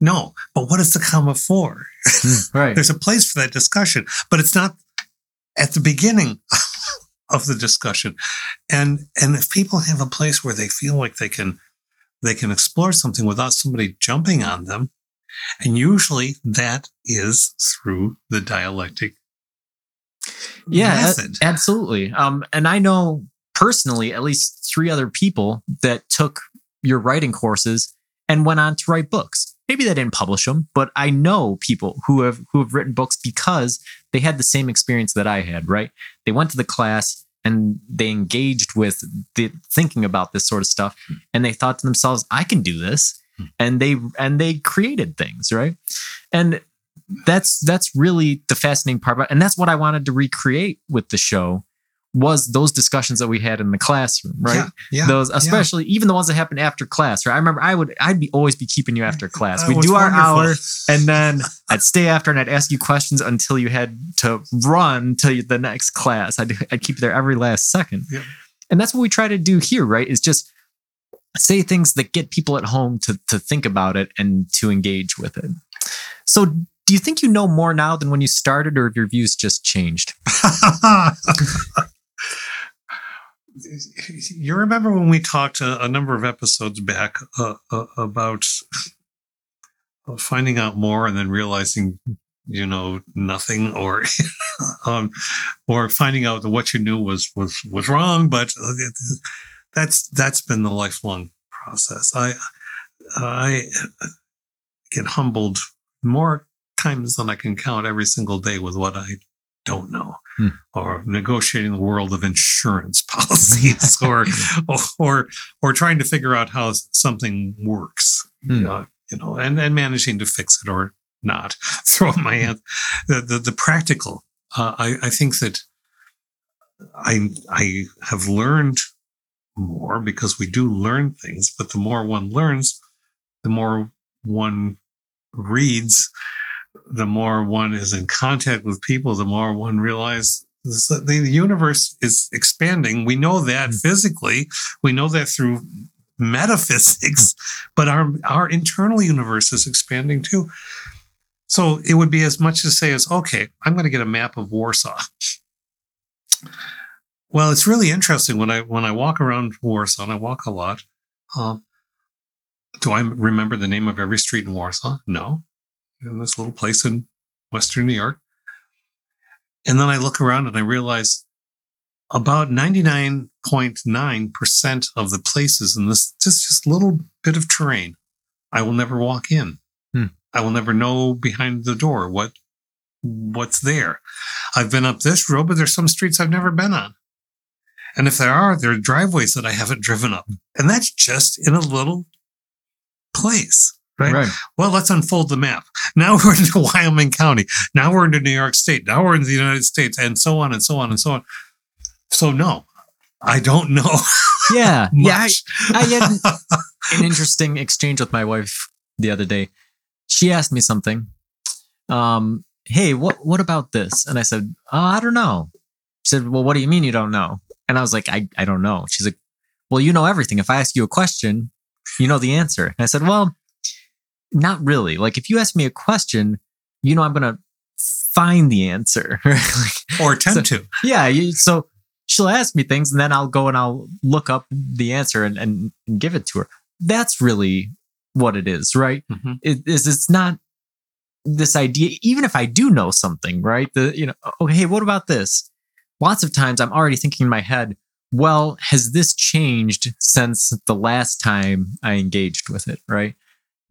No, but what is the comma for? Hmm, right. There's a place for that discussion, but it's not at the beginning of the discussion. And and if people have a place where they feel like they can they can explore something without somebody jumping on them, and usually that is through the dialectic yeah a- absolutely. Um and i know personally at least three other people that took your writing courses and went on to write books. Maybe they didn't publish them but i know people who have who have written books because they had the same experience that i had right? They went to the class and they engaged with the thinking about this sort of stuff and they thought to themselves i can do this. Hmm. and they and they created things right? And that's that's really the fascinating part about and that's what i wanted to recreate with the show was those discussions that we had in the classroom right? Yeah, yeah. those especially even the ones that happened after class right? I remember i would i'd be always be keeping you after mm, class. we'd do our wonderful. hour and then i'd stay after and i'd ask you questions until you had to run to the next class. I'd, I'd keep you there every last second. Yeah. and that's what we try to do here right? Is just say things that get people at home to, to think about it and to engage with it. So do you think you know more now than when you started or have your views just changed you remember when we talked a, a number of episodes back uh, uh, about finding out more and then realizing you know nothing or um, or finding out that what you knew was was was wrong but uh, that's that's been the lifelong process. I i get humbled more times than i can count every single day with what i don't know Hmm. or negotiating the world of insurance policies or or or trying to figure out how something works Hmm. uh, you know and and managing to fix it or not throw up my hand the the, the practical uh, i i think that i i have learned more because we do learn things but the more one learns the more one reads the more one is in contact with people, the more one realizes the universe is expanding. We know that physically, we know that through metaphysics, but our our internal universe is expanding too. So it would be as much to say as, okay, I'm going to get a map of Warsaw. Well, it's really interesting when I when I walk around Warsaw, and I walk a lot. Um, do I remember the name of every street in Warsaw? No in this little place in Western New York. And then I look around and I realize about 99.9% of the places in this just, just little bit of terrain, I will never walk in. Hmm. I will never know behind the door what what's there. I've been up this road, but there's some streets I've never been on. And if there are, there are driveways that I haven't driven up. And that's just in a little place. Right. Well, let's unfold the map. Now we're into Wyoming County. Now we're into New York State. Now we're in the United States, and so on and so on and so on. So no, I don't know. yeah yeah I. I had an interesting exchange with my wife the other day. She asked me something. Um, hey, what what about this? And I said, oh, I don't know. She said, Well, what do you mean you don't know? And I was like, I, I don't know. She's like, Well, you know everything. If I ask you a question, you know the answer. And I said, Well, not really. Like if you ask me a question, you know I'm gonna find the answer. like, or attempt to. yeah you, so she'll ask me things and then i'll go and i'll look up the answer and, and, and give it to her that's really what it is right Mhm. it is it's not this idea even if i do know something right the you know oh hey what about this lots of times i'm already thinking in my head well has this changed since the last time i engaged with it right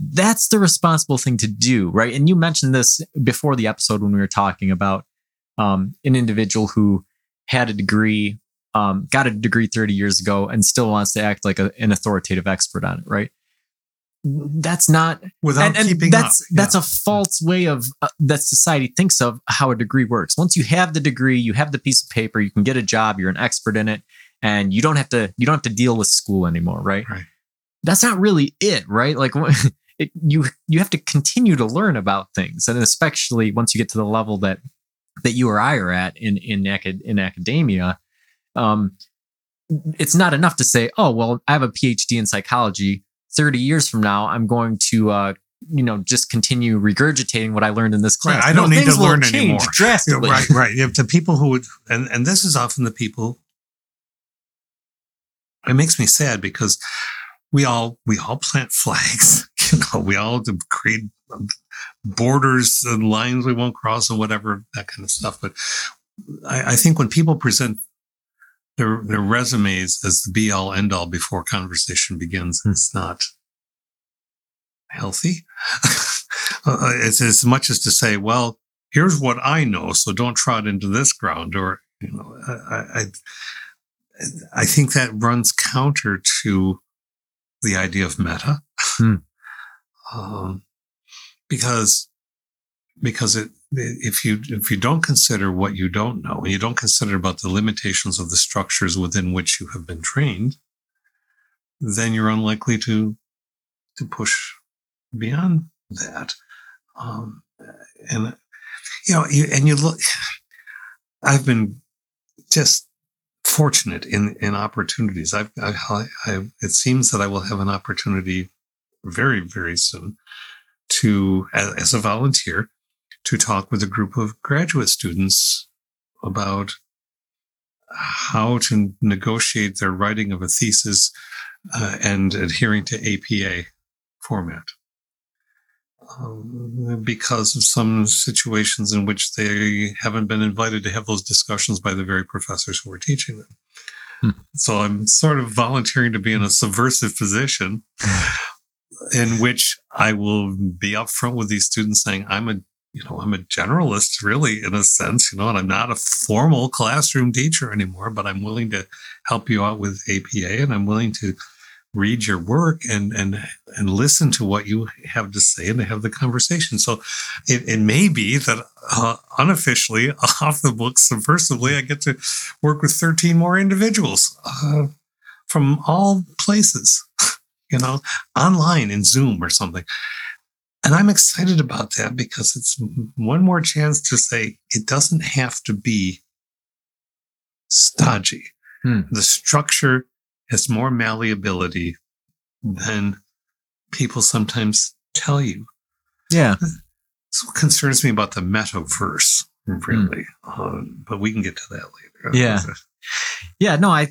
that's the responsible thing to do right? And you mentioned this before the episode when we were talking about um, an individual who had a degree um, got a degree 30 years ago and still wants to act like a, an authoritative expert on it right? That's not Without and, and keeping that's up. that's a false way of uh, that society thinks of how a degree works. Once you have the degree you have the piece of paper you can get a job you're an expert in it and you don't have to you don't have to deal with school anymore right? Right. that's not really it right? Like it, you you have to continue to learn about things and especially once you get to the level that that you or I are at in in acad- in academia um it's not enough to say oh well I have a PhD in psychology 30 years from now I'm going to uh you know just continue regurgitating what I learned in this Right, class I don't need to learn anymore. Yeah, drastically right, right. You have the people who would, and, and this is often the people it makes me sad because we all we all plant flags. You know, we all create borders and lines we won't cross and whatever that kind of stuff. But I, I think when people present their their resumes as the be all end all before conversation begins, hmm. it's not healthy. Uh, it's as much as to say, well, here's what I know, so don't trot into this ground, or you know, I, I I think that runs counter to the idea of meta. Hmm. Um, because, because it, if you, if you don't consider what you don't know and you don't consider about the limitations of the structures within which you have been trained, then you're unlikely to, to push beyond that. Um, and, you know, you, and you look, I've been just fortunate in in opportunities. I've, I, I, it seems that I will have an opportunity very very soon to as, as a volunteer to talk with a group of graduate students about how to negotiate their writing of a thesis uh, and adhering to APA format. Um, because of some situations in which they haven't been invited to have those discussions by the very professors who are teaching them. Hmm. So I'm sort of volunteering to be in a subversive position in which I will be upfront with these students saying, I'm a you know, I'm a generalist really in a sense, you know, and I'm not a formal classroom teacher anymore, but I'm willing to help you out with APA and I'm willing to read your work and and and listen to what you have to say and to have the conversation. So it, it may be that uh, unofficially, off the books, subversively, I get to work with 13 more individuals uh, from all places, you know, online in Zoom or something. And I'm excited about that because it's one more chance to say it doesn't have to be stodgy. Hmm. The structure has more malleability than people sometimes tell you. Yeah. That's what concerns me about the metaverse, really. Mm. Uh, but we can get to that later. Yeah. Yeah. No, I,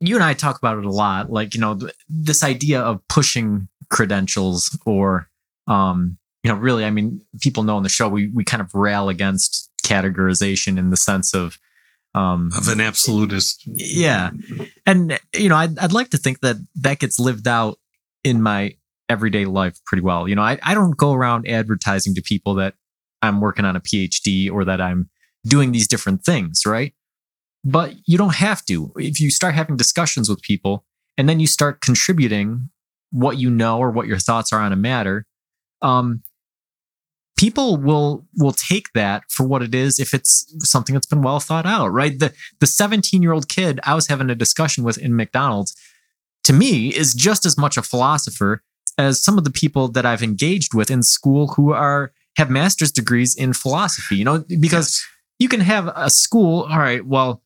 you and I talk about it a lot. Like, you know, th- this idea of pushing credentials or, um, you know, really, I mean, people know on the show, we, we kind of rail against categorization in the sense of, um, of an absolutist. Yeah, and you know, I'd I'd like to think that that gets lived out in my everyday life pretty well. You know, I I don't go around advertising to people that I'm working on a PhD or that I'm doing these different things, right? But you don't have to. If you start having discussions with people and then you start contributing what you know or what your thoughts are on a matter, um, people will will take that for what it is if it's something that's been well thought out right the the 17 year old kid i was having a discussion with in mcdonald's to me is just as much a philosopher as some of the people that i've engaged with in school who are have master's degrees in philosophy you know because yes. you can have a school all right well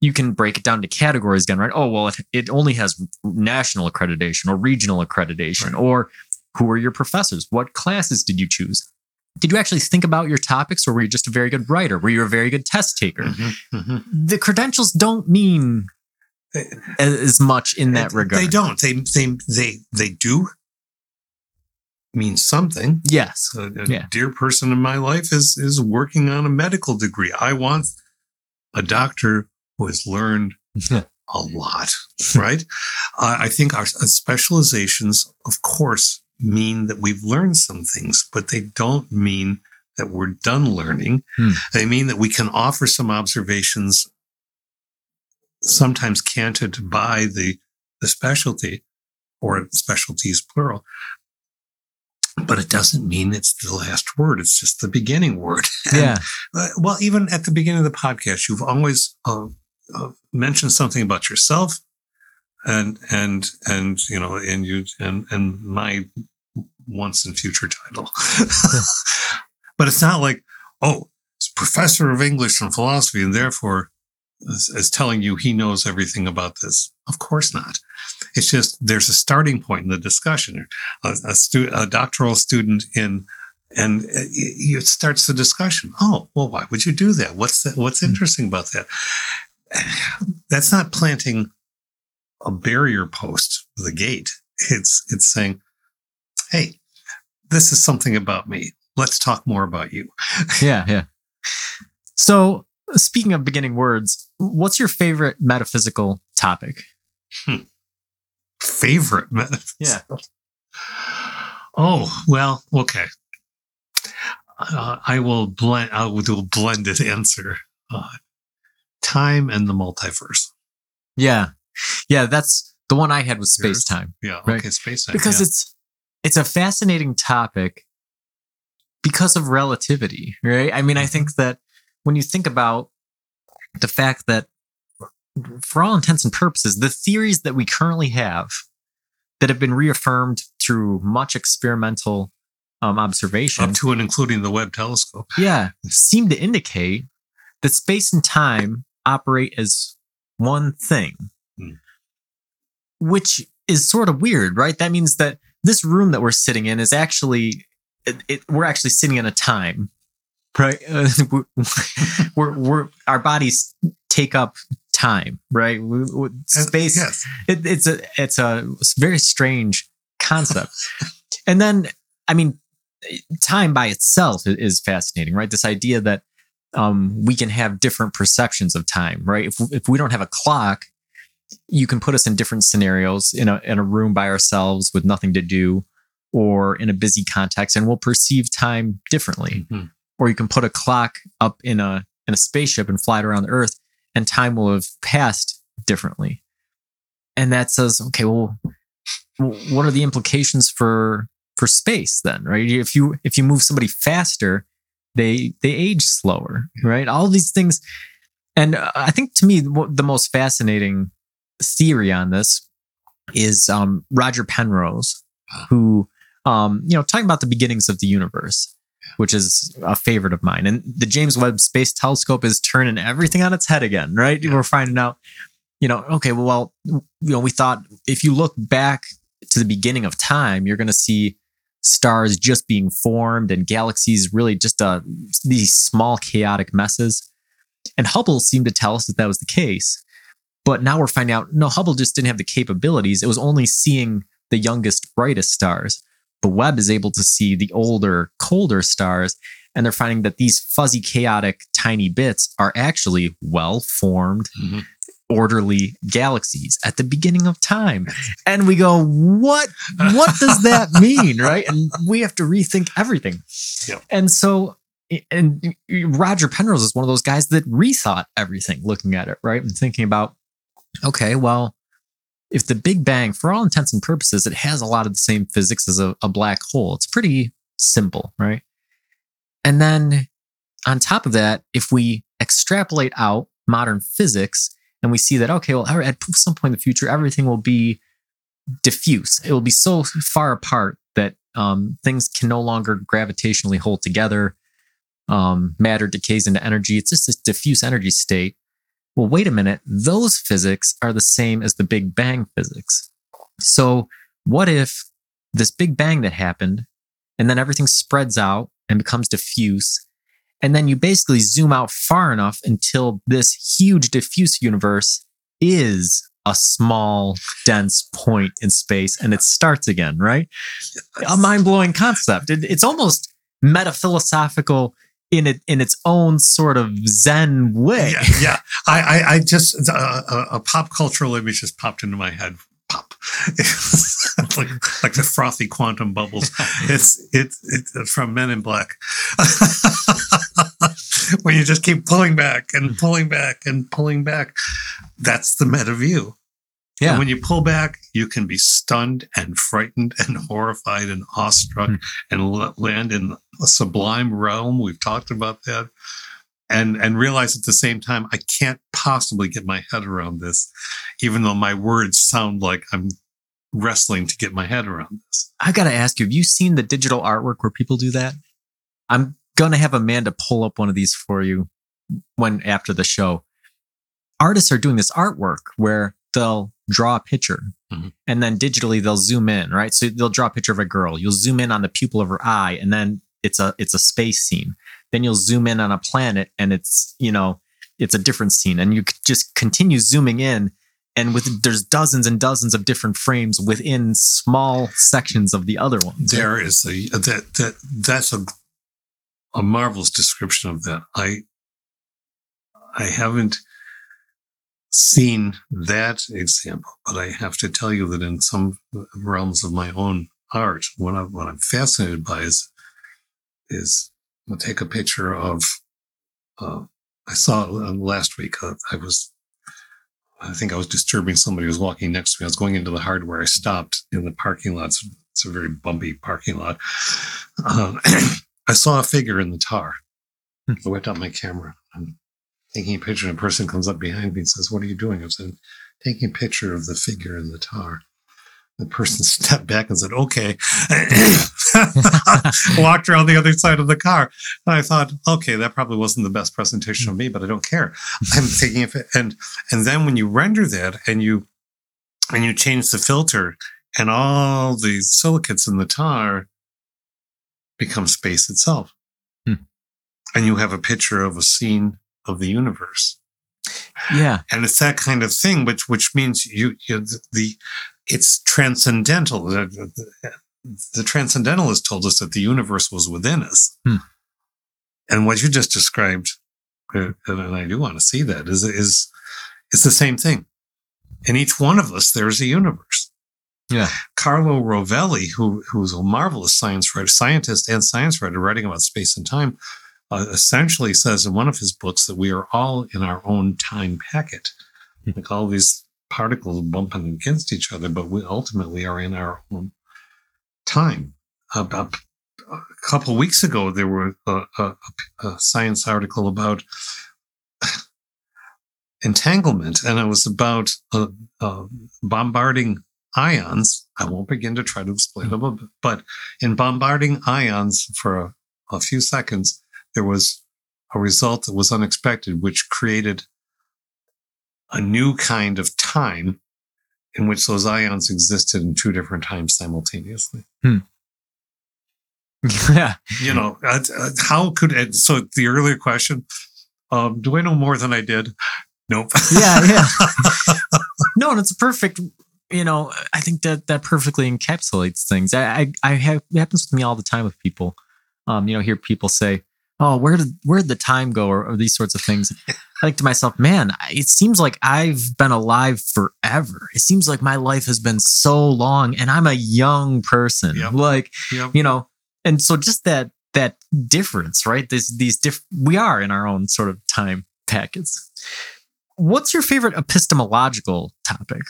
you can break it down to categories again right oh well it, it only has national accreditation or regional accreditation right. or who are your professors what classes did you choose did you actually think about your topics or were you just a very good writer? Were you a very good test taker? Mm-hmm, mm-hmm. The credentials don't mean as much in that regard. They don't. They they they they do mean something. Yes. A, a yeah. dear person in my life is is working on a medical degree. I want a doctor who has learned a lot, right? uh, I think our specializations, of course, mean that we've learned some things, but they don't mean that we're done learning. Hmm. They mean that we can offer some observations, sometimes canted by the, the specialty or specialties plural. But it doesn't mean it's the last word. It's just the beginning word. Yeah. uh, well, even at the beginning of the podcast, you've always uh, uh, mentioned something about yourself, and and and you know and you and and my once and future title but it's not like oh it's professor of english and philosophy and therefore is, is telling you he knows everything about this of course not it's just there's a starting point in the discussion a, a, stu- a doctoral student in and it starts the discussion. Oh, well, why would you do that? What's that? What's hmm. interesting about that? That's not planting a barrier post with a gate. It's it's saying, "Hey, this is something about me. Let's talk more about you." yeah, yeah. So, speaking of beginning words, what's your favorite metaphysical topic? Favorite metaphysical? Yeah. Oh well, okay. Uh, I will blend. I will do a blended answer. Uh, time and the multiverse. Yeah, yeah. That's the one I had with space time Yeah. Right. Okay. Space time. because yeah. it's it's a fascinating topic because of relativity, right? I mean, I think that when you think about the fact that, for all intents and purposes, the theories that we currently have that have been reaffirmed through much experimental um, observation, up to and including the Webb telescope. yeah, seem to indicate that space and time operate as one thing, Hmm. which is sort of weird, right? That means that this room that we're sitting in is actually, it, it, we're actually sitting in a time, right? Uh, we're, we're, our bodies take up time, right? We, we- space, Yes. it, it's a it's a very strange concept and then i mean time by itself is fascinating right this idea that um, we can have different perceptions of time right? If, if we don't have a clock you can put us in different scenarios in a, in a room by ourselves with nothing to do or in a busy context and we'll perceive time differently. Mhm. or you can put a clock up in a in a spaceship and fly it around the earth and time will have passed differently. And that says okay well what are the implications for for space then right? If you if you move somebody faster they they age slower right? All these things. And uh, i think to me the most fascinating theory on this is um roger penrose who um you know talking about the beginnings of the universe which is a favorite of mine. And the james webb space telescope is turning everything on its head again right? Yeah. we're finding out you know okay well you know we thought if you look back to the beginning of time you're going to see stars just being formed and galaxies really just uh, these small chaotic messes. And hubble seemed to tell us that that was the case but now we're finding out no hubble just didn't have the capabilities. It was only seeing the youngest brightest stars. But webb is able to see the older colder stars and they're finding that these fuzzy chaotic tiny bits are actually well formed. Mhm. Orderly galaxies at the beginning of time. And we go what? What does that mean? Right? And we have to rethink everything. Yep. and so and roger penrose is one of those guys that rethought everything looking at it right? And thinking about okay well if the big bang for all intents and purposes it has a lot of the same physics as a, a black hole it's pretty simple right? And then on top of that if we extrapolate out modern physics and we see that okay well at some point in the future everything will be diffuse. It will be so far apart that um, things can no longer gravitationally hold together. Um, matter decays into energy. It's just this diffuse energy state. Well wait a minute. Those physics are the same as the big bang physics. So what if this big bang that happened and then everything spreads out and becomes diffuse and then you basically zoom out far enough until this huge diffuse universe is a small, dense point in space and it starts again, right? A mind blowing concept. It, it's almost metaphilosophical in it in its own sort of Zen way. Yeah, yeah. I, I, I just uh, a, a pop cultural image just popped into my head. Pop, like like the frothy quantum bubbles. It's it's it's from Men in Black. when you just keep pulling back and pulling back and pulling back, that's the meta view. Yeah. And when you pull back, you can be stunned and frightened and horrified and awestruck Hmm. and l- land in a sublime realm. We've talked about that. And, and realize at the same time, I can't possibly get my head around this, even though my words sound like I'm wrestling to get my head around this. I gotta ask you, have you seen the digital artwork where people do that? I'm gonna have Amanda pull up one of these for you when after the show. Artists are doing this artwork where they'll draw a picture Mhm. and then digitally they'll zoom in, right? So they'll draw a picture of a girl. You'll zoom in on the pupil of her eye, and then it's a it's a space scene. Then you'll zoom in on a planet and it's, you know, it's a different scene. And you just continue zooming in and with there's dozens and dozens of different frames within small sections of the other ones. There is a that that that's a a marvelous description of that. I I haven't seen that example, but I have to tell you that in some realms of my own art, what I what I'm fascinated by is is I'll take a picture of. Uh, I saw it last week. Uh, I was, I think I was disturbing somebody who was walking next to me. I was going into the hardware. I stopped in the parking lot. It's, it's a very bumpy parking lot. Um, I saw a figure in the tar. I whipped out my camera. I'm taking a picture, and a person comes up behind me and says, "What are you doing?" I said, "Taking a picture of the figure in the tar." The person stepped back and said, okay. Walked around the other side of the car. And I thought, okay, that probably wasn't the best presentation of me, but I don't care. I'm thinking taking it. And, and then when you render that and you, and you change the filter and all the silicates in the tar become space itself. Hmm. And you have a picture of a scene of the universe. Yeah. And it's that kind of thing, which, which means you, you the, it's transcendental. The, the, the transcendentalist told us that the universe was within us. Hmm. And what you just described, uh, and I do want to see that, is, is, it's the same thing. In each one of us, there's a universe. Yeah. Carlo Rovelli, who, who's a marvelous science writer, scientist and science writer writing about space and time, uh, essentially says in one of his books that we are all in our own time packet. Hmm. Like all these particles bumping against each other, but we ultimately are in our own time. About a couple of weeks ago, there was a, a, a, science article about entanglement, and it was about uh, uh, bombarding ions. I won't begin to try to explain them, but in bombarding ions for a, a few seconds, there was a result that was unexpected, which created a new kind of time in which those ions existed in two different times simultaneously. Hmm. yeah. You know, uh, uh, how could, so the earlier question, um, do I know more than I did? Nope. yeah, yeah. no, and it's a perfect, you know, I think that that perfectly encapsulates things. I, I, I have, it happens with me all the time with people. Um, you know, hear people say, oh, where did where did the time go, or, or these sorts of things. I think to myself, man, it seems like I've been alive forever. It seems like my life has been so long, and I'm a young person. Yep. Like, Yep. you know, and so just that that difference, right? These these diff- we are in our own sort of time packets. What's your favorite epistemological topic?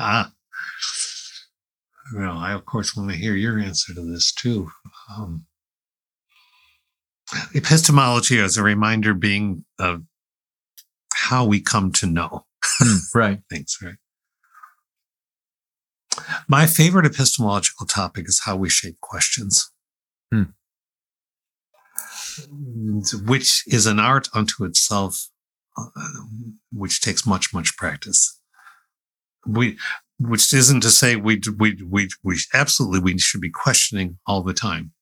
Ah. Well, I of course want to hear your answer to this too. Um, epistemology as a reminder being of how we come to know right. things, right? My favorite epistemological topic is how we shape questions, Hmm. which is an art unto itself, uh, which takes much, much practice. We, which isn't to say we, we, we, we absolutely we should be questioning all the time,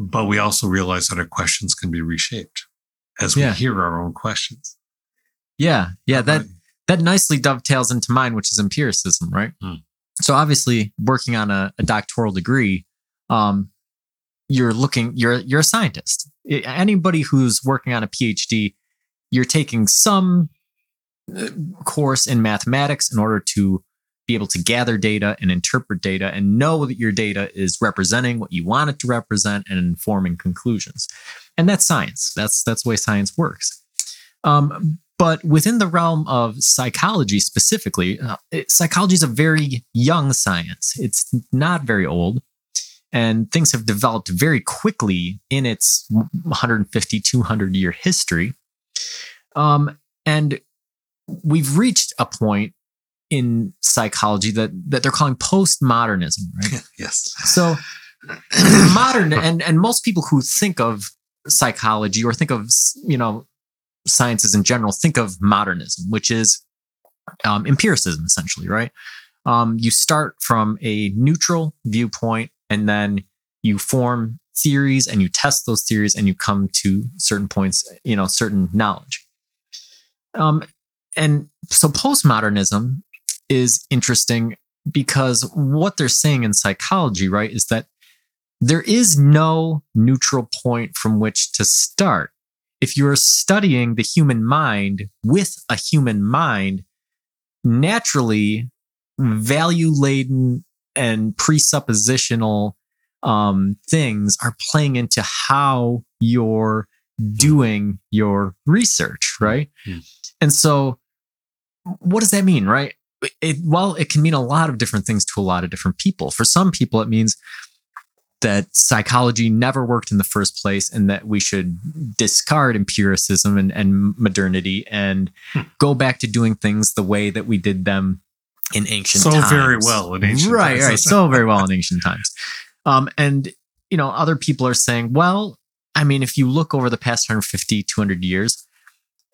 but we also realize that our questions can be reshaped as we Yeah. hear our own questions. Yeah. Yeah. That that nicely dovetails into mine, which is empiricism, right? Hmm. So obviously, working on a, a doctoral degree, um, you're looking, you're you're a scientist. Anybody who's working on a PhD, you're taking some uh, course in mathematics in order to be able to gather data and interpret data and know that your data is representing what you want it to represent and informing conclusions. And that's science. That's that's the way science works. Um, but within the realm of psychology specifically, uh, it, psychology is a very young science. It's not very old. And things have developed very quickly in its 150, 200 year history. Um, and we've reached a point in psychology that, that they're calling postmodernism, right? yes. So modern and and most people who think of psychology or think of you know sciences in general think of modernism which is um, empiricism essentially right um, you start from a neutral viewpoint and then you form theories and you test those theories and you come to certain points you know certain knowledge um, and so postmodernism is interesting because what they're saying in psychology, right, is that there is no neutral point from which to start. If you're studying the human mind with a human mind, naturally value laden and presuppositional um, things are playing into how you're doing your research, right? Mm. And so, what does that mean, right? It, well, it can mean a lot of different things to a lot of different people. For some people, it means that psychology never worked in the first place and that we should discard empiricism and, and modernity and Hmm. go back to doing things the way that we did them in ancient times. So times. very well in ancient right, times. Right, so very well in ancient times. Um, and, you know, other people are saying, well, I mean, if you look over the past 150, 200 years,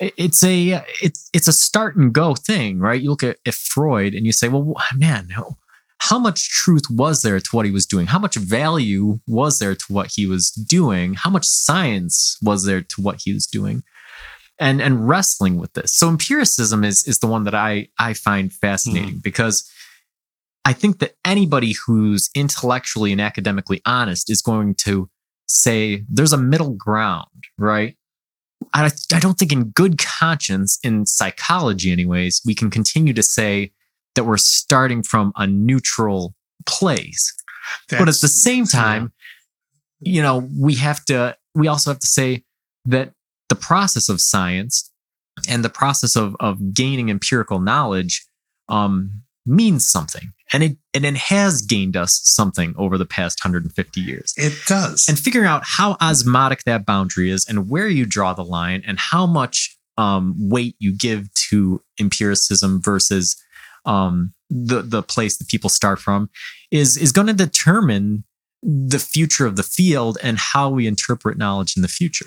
it's a it's it's a start and go thing, right? You look at, at Freud and you say, well, man, how- how much truth was there to what he was doing? How much value was there to what he was doing? How much science was there to what he was doing? And and wrestling with this. So empiricism is is the one that I I find fascinating mm-hmm. because I think that anybody who's intellectually and academically honest is going to say there's a middle ground, right? I, I don't think, in good conscience, in psychology, anyways, we can continue to say that we're starting from a neutral place. but at the same time, you know, we have to, we also have to say that the process of science and the process of, of gaining empirical knowledge um, means something. And it, and it has gained us something over the past 150 years it does. and figuring out how osmotic that boundary is and where you draw the line and how much um, weight you give to empiricism versus um, the the place that people start from is is going to determine the future of the field and how we interpret knowledge in the future.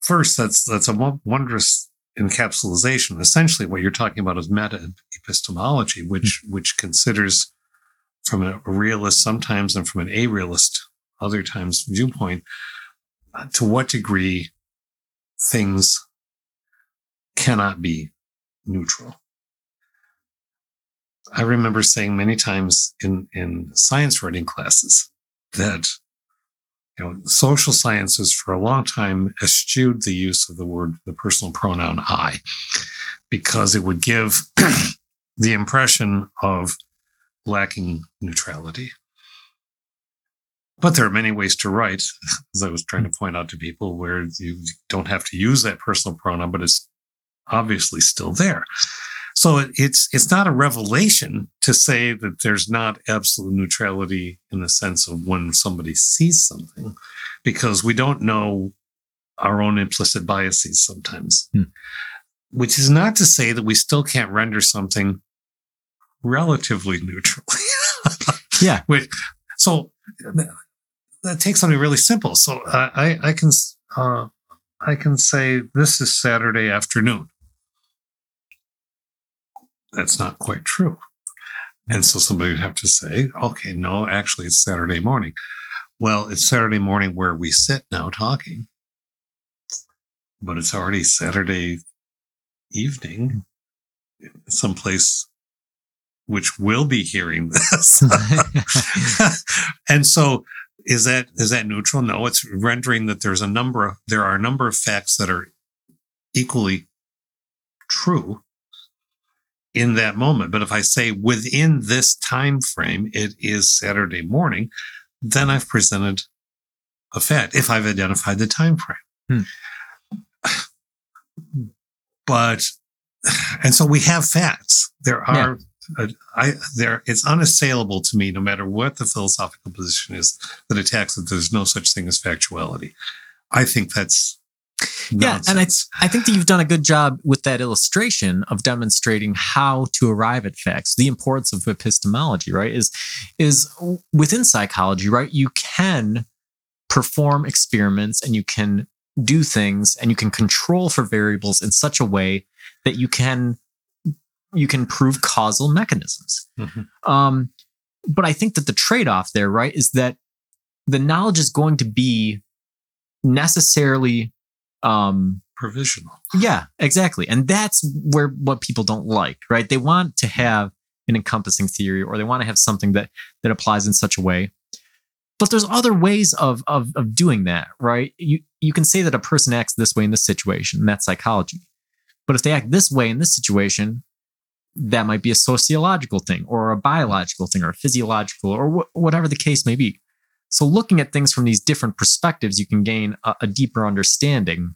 First, that's that's a wondrous encapsulation. Essentially, what you're talking about is meta epistemology, which which considers from a realist sometimes and from an a realist other times viewpoint uh, to what degree things cannot be neutral. I remember saying many times in, in science writing classes that you know, social sciences for a long time eschewed the use of the word, the personal pronoun I, because it would give the impression of lacking neutrality. But there are many ways to write, as I was trying to point out to people, where you don't have to use that personal pronoun, but it's obviously still there. So it's it's not a revelation to say that there's not absolute neutrality in the sense of when somebody sees something, because we don't know our own implicit biases sometimes. Hmm. Which is not to say that we still can't render something relatively neutral. Yeah. Which, so that takes something really simple. So I I, I can uh, I can say this is Saturday afternoon. That's not quite true. And so somebody would have to say, okay, no, actually it's Saturday morning. Well, it's Saturday morning where we sit now talking, but it's already Saturday evening, someplace which will be hearing this. and so is that is that neutral? No, it's rendering that there's a number of there are a number of facts that are equally true in that moment. But if I say within this time frame it is Saturday morning, then I've presented a fact if I've identified the time frame. But and so we have facts. There are uh, I there it's unassailable to me, no matter what the philosophical position is that attacks that there's no such thing as factuality. I think that's Yeah, and nonsense. I think that you've done a good job with that illustration of demonstrating how to arrive at facts. The importance of epistemology, right, is is within psychology, right? You can perform experiments and you can do things and you can control for variables in such a way that you can you can prove causal mechanisms. Mhm. Um, but I think that the trade-off there, right, is that the knowledge is going to be necessarily um, provisional. Yeah, exactly. And that's where what people don't like, right? They want to have an encompassing theory or they want to have something that that applies in such a way. But there's other ways of of of doing that, right? You you can say that a person acts this way in this situation, and that's psychology. But if they act this way in this situation, that might be a sociological thing or a biological thing or a physiological or wh- whatever the case may be. So looking at things from these different perspectives, you can gain a, a deeper understanding.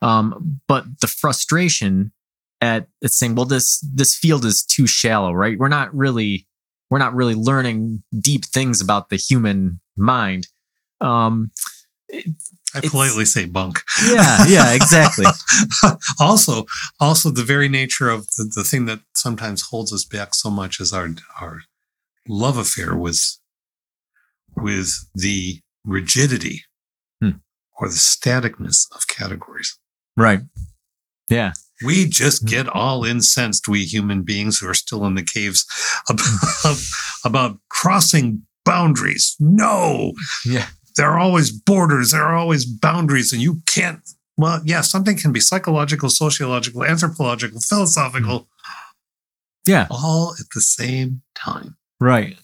Um, but the frustration at, at saying, well, this this field is too shallow, right? We're not really we're not really learning deep things about the human mind. Um, I politely say bunk. Yeah, yeah, exactly. also, also the very nature of the, the thing that sometimes holds us back so much is our our love affair with with the rigidity hmm. or the staticness of categories. Right. Yeah. We just get all incensed, we human beings who are still in the caves, about, about crossing boundaries. No. Yeah. There are always borders, there are always boundaries, and you can't. Well, yeah, something can be psychological, sociological, anthropological, philosophical. Yeah. All at the same time. Right.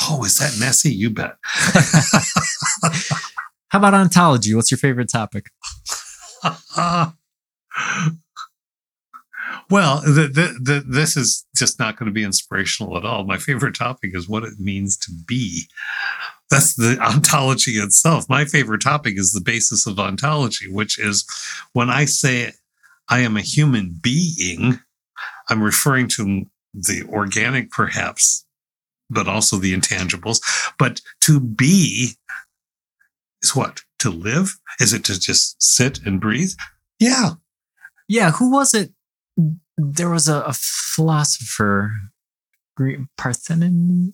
Oh, is that messy? You bet. How about ontology? What's your favorite topic? Uh, well, the, the, the, this is just not going to be inspirational at all. My favorite topic is what it means to be. That's the ontology itself. My favorite topic is the basis of ontology, which is when I say I am a human being, I'm referring to the organic, perhaps, but also the intangibles. But to be is what? To live? Is it to just sit and breathe? Yeah. Yeah. Who was it? There was a, a philosopher, Parthenides.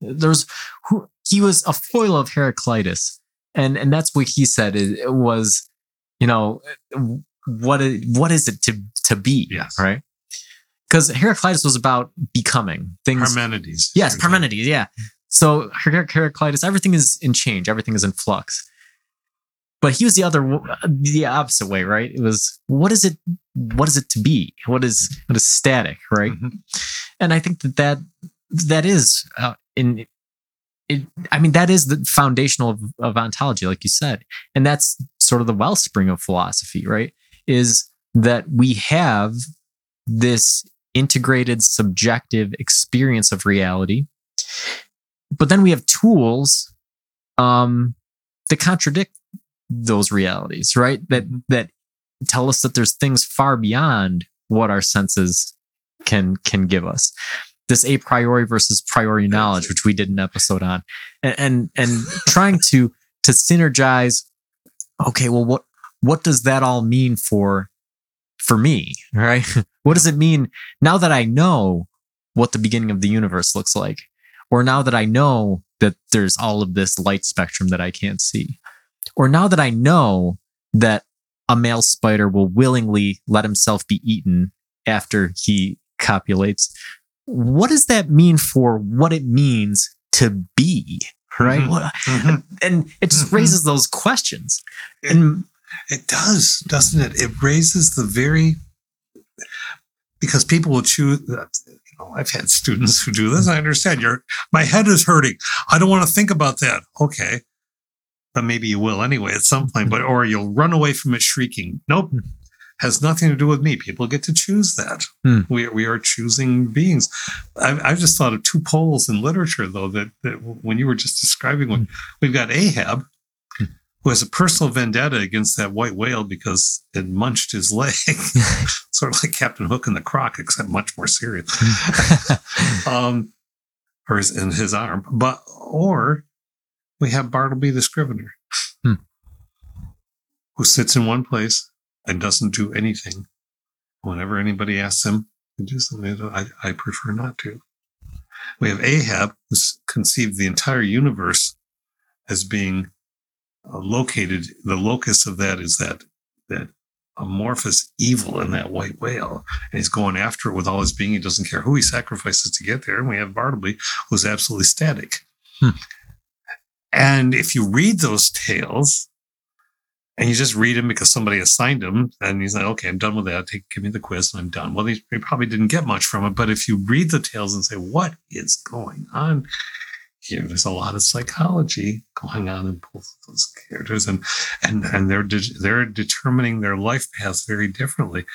There was who he was a foil of Heraclitus, and and that's what he said. It, was, you know, what is, what is it to to be? Yes. Right. Because Heraclitus was about becoming things. Parmenides. Yes, Parmenides. Yeah. So Heraclitus, everything is in change. Everything is in flux. But he was the other, the opposite way, right? It was what is it? What is it to be? What is what is static, right? Mhm. And I think that that that is uh, in it. I mean, that is the foundational of, of ontology, like you said, and that's sort of the wellspring of philosophy, right? Is that we have this integrated subjective experience of reality but then we have tools um, that contradict those realities, right? That that tell us that there's things far beyond what our senses can can give us. This a priori versus priori knowledge, which we did an episode on, and and, and trying to to synergize. Okay, well, what what does that all mean for for me, right? What does it mean now that I know what the beginning of the universe looks like? Or now that I know that there's all of this light spectrum that I can't see. Or now that I know that a male spider will willingly let himself be eaten after he copulates. What does that mean for what it means to be? Right. Mhm. What- Mhm. And it just Mhm. raises those questions. It- And It does, doesn't it? It raises the very because people will choose. You know, I've had students who do this. I understand. Your my head is hurting. I don't want to think about that. Okay, but maybe you will anyway at some point. But or you'll run away from it shrieking. Nope, has nothing to do with me. People get to choose that. Hmm. We we are choosing beings. I've, I've just thought of two poles in literature though that that when you were just describing one, we've got Ahab who has a personal vendetta against that white whale because it munched his leg, sort of like Captain Hook and the Croc, except much more serious, um, or his, in his arm. But or we have Bartleby the Scrivener, Hmm. who sits in one place and doesn't do anything. Whenever anybody asks him to do something, I, I prefer not to. We have Ahab, who's conceived the entire universe as being located. The locus of that is that that amorphous evil in that white whale, and he's going after it with all his being. He doesn't care who he sacrifices to get there. And we have Bartleby, who's absolutely static. Hmm. And if you read those tales, and you just read him because somebody assigned him, and he's like, "Okay, I'm done with that. Take, give me the quiz, and I'm done." Well, he, he probably didn't get much from it, but if you read the tales and say, "What is going on?" Here, there's a lot of psychology going on in both of those characters, and and and they're de- they're determining their life paths very differently.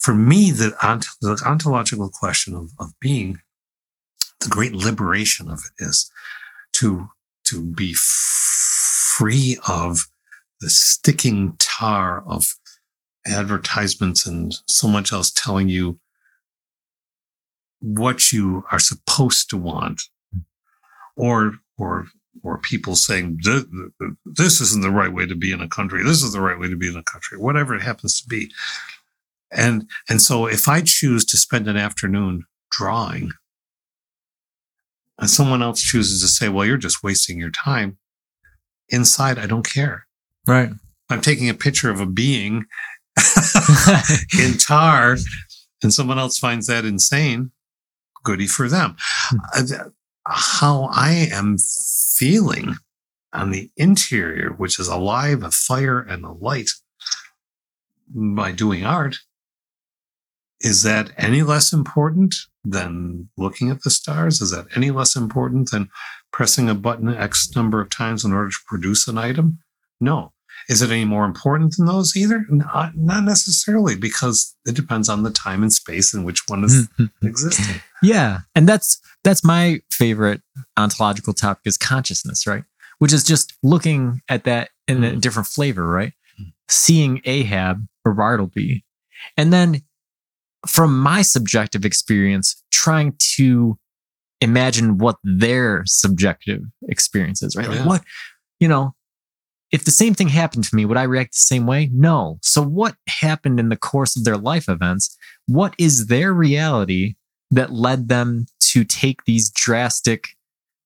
For me, the, ont- the ontological question of, of being, the great liberation of it is to to be free of the sticking tar of advertisements and so much else telling you what you are supposed to want or or or people saying this isn't the right way to be in a country this is the right way to be in a country whatever it happens to be and and so if i choose to spend an afternoon drawing and someone else chooses to say well you're just wasting your time inside i don't care Right. I'm taking a picture of a being in tar and someone else finds that insane. Goody for them. Uh, How I am feeling on the interior, which is alive, a fire and a light by doing art, is that any less important than looking at the stars? Is that any less important than pressing a button X number of times in order to produce an item? No. Is it any more important than those either? Not, not necessarily, because it depends on the time and space in which one is existing. Yeah, and that's that's my favorite ontological topic is consciousness, right? Which is just looking at that in a Mm. different flavor, right? Mm. Seeing Ahab or Bartleby, and then from my subjective experience, trying to imagine what their subjective experience is, right? Like what, you know, if the same thing happened to me, would I react the same way? No. So what happened in the course of their life events? What is their reality that led them to take these drastic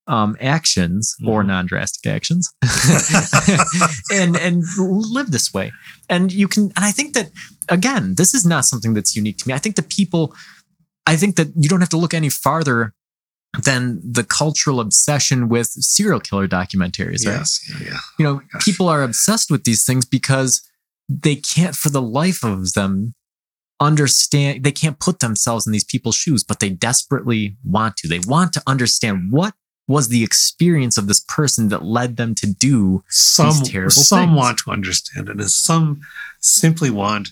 um, actions or Mhm. non-drastic actions and and live this way and you can and i think that again this is not something that's unique to me i think the people i think that you don't have to look any farther than the cultural obsession with serial killer documentaries right Yes. Yeah. yeah. you know oh gosh. people are obsessed with these things because they can't for the life of them understand they can't put themselves in these people's shoes but they desperately want to they want to understand what was the experience of this person that led them to do Some, terrible some things. want to understand it, and some simply want,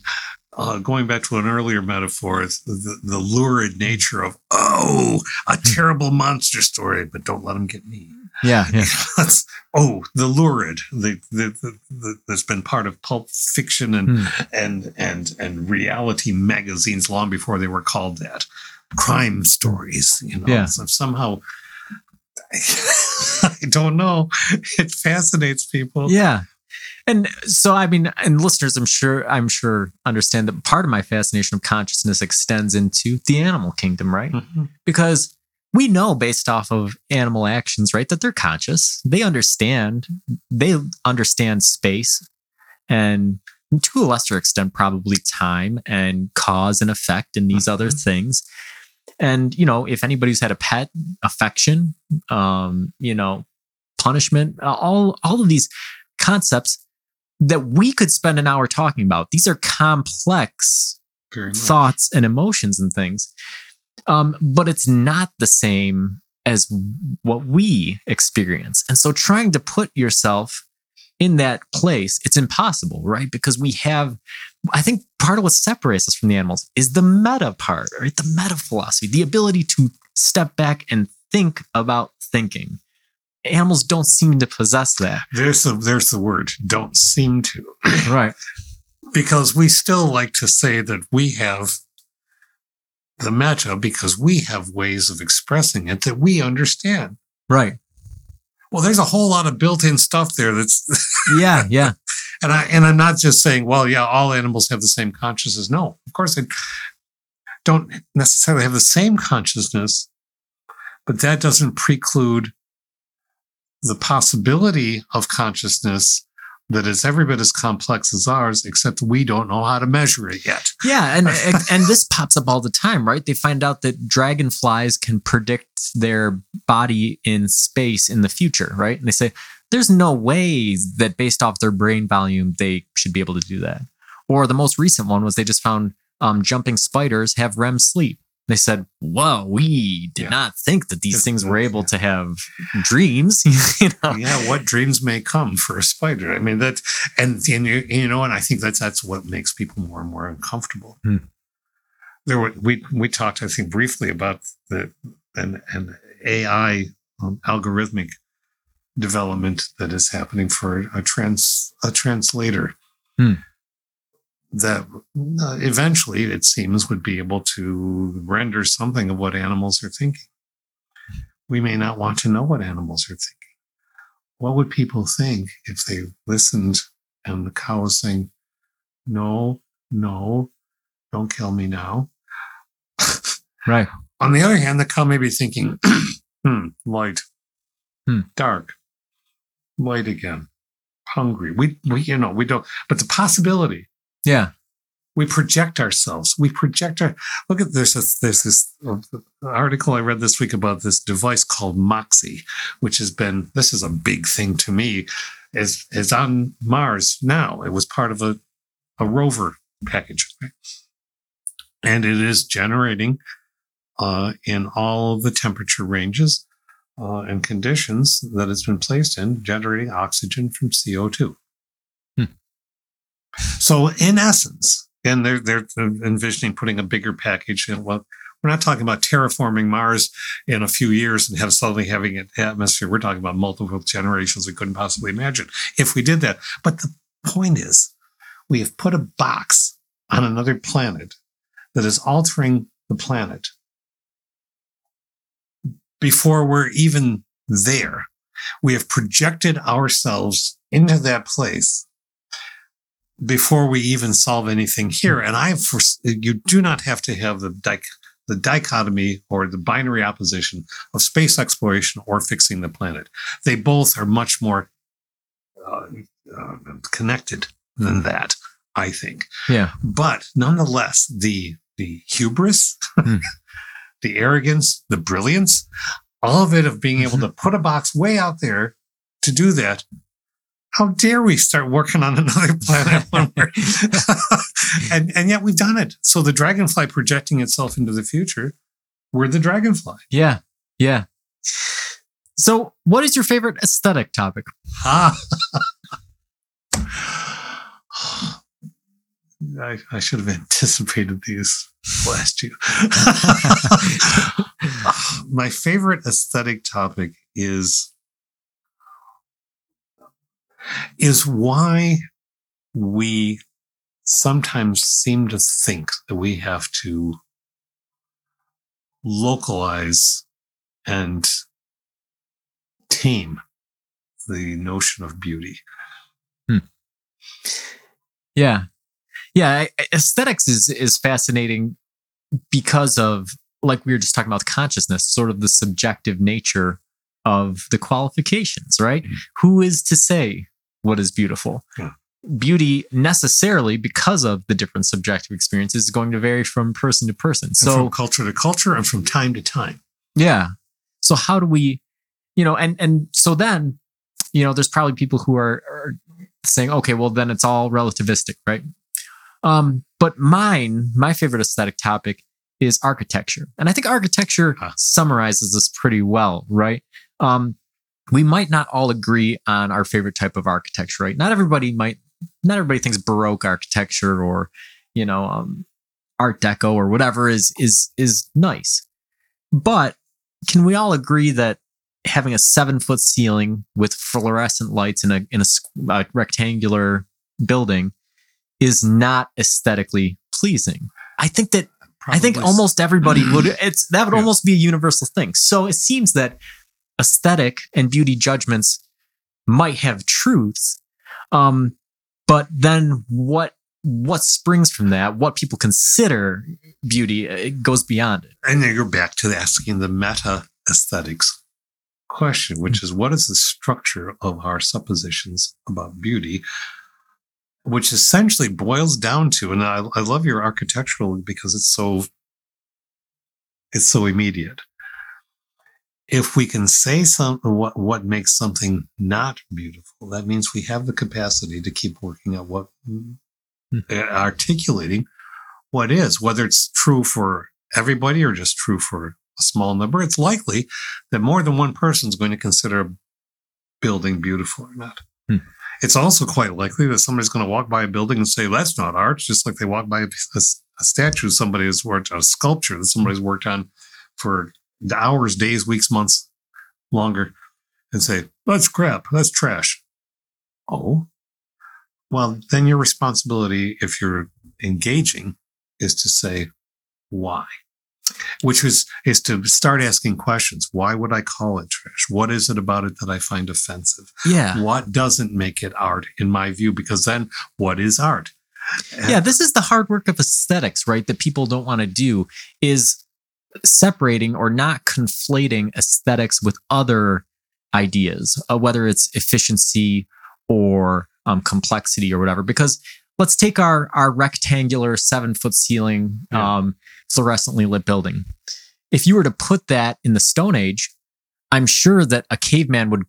uh, going back to an earlier metaphor, it's the, the lurid nature of, oh, a terrible monster story, but don't let them get me. yeah yeah oh, the lurid, the, the, the, that's been part of pulp fiction and, Hmm. and, and, and reality magazines long before they were called that. Crime stories, you know, Yeah. so somehow, I don't know. It fascinates people. yeah and so i mean and listeners i'm sure i'm sure understand that part of my fascination of consciousness extends into the animal kingdom right Mhm. because we know based off of animal actions, right, that they're conscious. They understand, they understand space and to a lesser extent, probably time and cause and effect and these other things. And, you know, if anybody's had a pet, affection, um, you know, punishment, all, all of these concepts that we could spend an hour talking about. These are complex thoughts and emotions and things. Um, but it's not the same as what we experience. And so trying to put yourself in that place, it's impossible, right? Because we have, I think part of what separates us from the animals is the meta part, right? The meta philosophy, the ability to step back and think about thinking. Animals don't seem to possess that. There's the there's the word. Don't seem to. Right. because we still like to say that we have the meta because we have ways of expressing it that we understand. Right. Well, there's a whole lot of built-in stuff there that's Yeah. Yeah. and I and I'm not just saying, well, yeah, all animals have the same consciousness. No, of course they don't necessarily have the same consciousness, but that doesn't preclude the possibility of consciousness that is every bit as complex as ours, except we don't know how to measure it yet. Yeah, and and this pops up all the time, right? They find out that dragonflies can predict their body in space in the future, right? And they say there's no way that based off their brain volume they should be able to do that. Or the most recent one was they just found um, jumping spiders have REM sleep. They said, "Whoa, we did Yeah. not think that these things were able yeah. to have dreams." you know? yeah, what dreams may come for a spider. I mean, that, and, and you, you know, and I think that's that's what makes people more and more uncomfortable. Hmm. There were we we talked, I think, briefly about the an an AI um, algorithmic development that is happening for a trans a translator. Hmm. That uh, eventually, it seems, would be able to render something of what animals are thinking. We may not want to know what animals are thinking what would people think if they listened and the cow was saying, no, no, don't kill me now? Right. On the other hand, the cow may be thinking, hmm, light, Hmm. dark, light again, hungry. We, we, you know, we don't, but the possibility, Yeah. we project ourselves. We project our, look at this, there's this uh, article I read this week about this device called Moxie, which has been, this is a big thing to me, is, is on Mars now. It was part of a, a rover package. And it is generating uh, in all the temperature ranges uh, and conditions that it's been placed in, generating oxygen from CO2. So, in essence, and they're they're envisioning putting a bigger package in. Well, we're not talking about terraforming Mars in a few years and have suddenly having an atmosphere. We're talking about multiple generations we couldn't possibly imagine if we did that. But the point is, we have put a box on another planet that is altering the planet before we're even there. We have projected ourselves into that place before we even solve anything here. And I, for, you do not have to have the the dichotomy or the binary opposition of space exploration or fixing the planet. They both are much more uh, uh, connected than that, I think. Yeah. But nonetheless, the the hubris, Hmm. the arrogance, the brilliance, all of it of being able to put a box way out there to do that. How dare we start working on another planet when we're and and yet we've done it. So the dragonfly projecting itself into the future, we're the dragonfly. Yeah. Yeah. So, what is your favorite aesthetic topic? Ah. I, I should have anticipated these last year. My favorite aesthetic topic is is why we sometimes seem to think that we have to localize and tame the notion of beauty. Yeah. Yeah. I- Aesthetics is, is fascinating because of, like we were just talking about consciousness, sort of the subjective nature of the qualifications, right? Mhm. Who is to say what is beautiful? Yeah. Beauty necessarily, because of the different subjective experiences, is going to vary from person to person. And So, from culture to culture and from time to time. Yeah. So how do we, you know, and and so then, you know, there's probably people who are, are saying, okay, well then it's all relativistic, right? Um, but mine, my favorite aesthetic topic is architecture, and I think architecture Huh. summarizes this pretty well, right? Um, we might not all agree on our favorite type of architecture, right? Not everybody might, not everybody thinks Baroque architecture or, you know, um, Art Deco or whatever is is is nice. But can we all agree that having a seven foot ceiling with fluorescent lights in a in a, a rectangular building is not aesthetically pleasing? I think that I think almost everybody would. It's that would Yeah. almost be a universal thing. So it seems that aesthetic and beauty judgments might have truths, um, but then what what springs from that? What people consider beauty uh, it goes beyond it. And then you're back to asking the meta aesthetics question, which is what is the structure of our suppositions about beauty, which essentially boils down to, and I, I love your architectural because it's so it's so immediate. If we can say something, what, what makes something not beautiful, that means we have the capacity to keep working at what, Hmm. articulating what is, whether it's true for everybody or just true for a small number. It's likely that more than one person is going to consider a building beautiful or not. Hmm. It's also quite likely that somebody's going to walk by a building and say, that's not art, just like they walk by a, a, a statue somebody has worked on, a sculpture that somebody's worked on for hours, days, weeks, months longer and say, that's crap, that's trash. Oh, well, then your responsibility, if you're engaging, is to say why, which is is to start asking questions. Why would I call it trash? What is it about it that I find offensive? Yeah. What doesn't make it art, in my view? Because then, what is art? Yeah, this is the hard work of aesthetics, right? That people don't want to do is separating or not conflating aesthetics with other ideas, uh, whether it's efficiency or um, complexity or whatever. Because let's take our our rectangular seven foot ceiling, Yeah. um, fluorescently lit building. If you were to put that in the Stone Age, I'm sure that a caveman would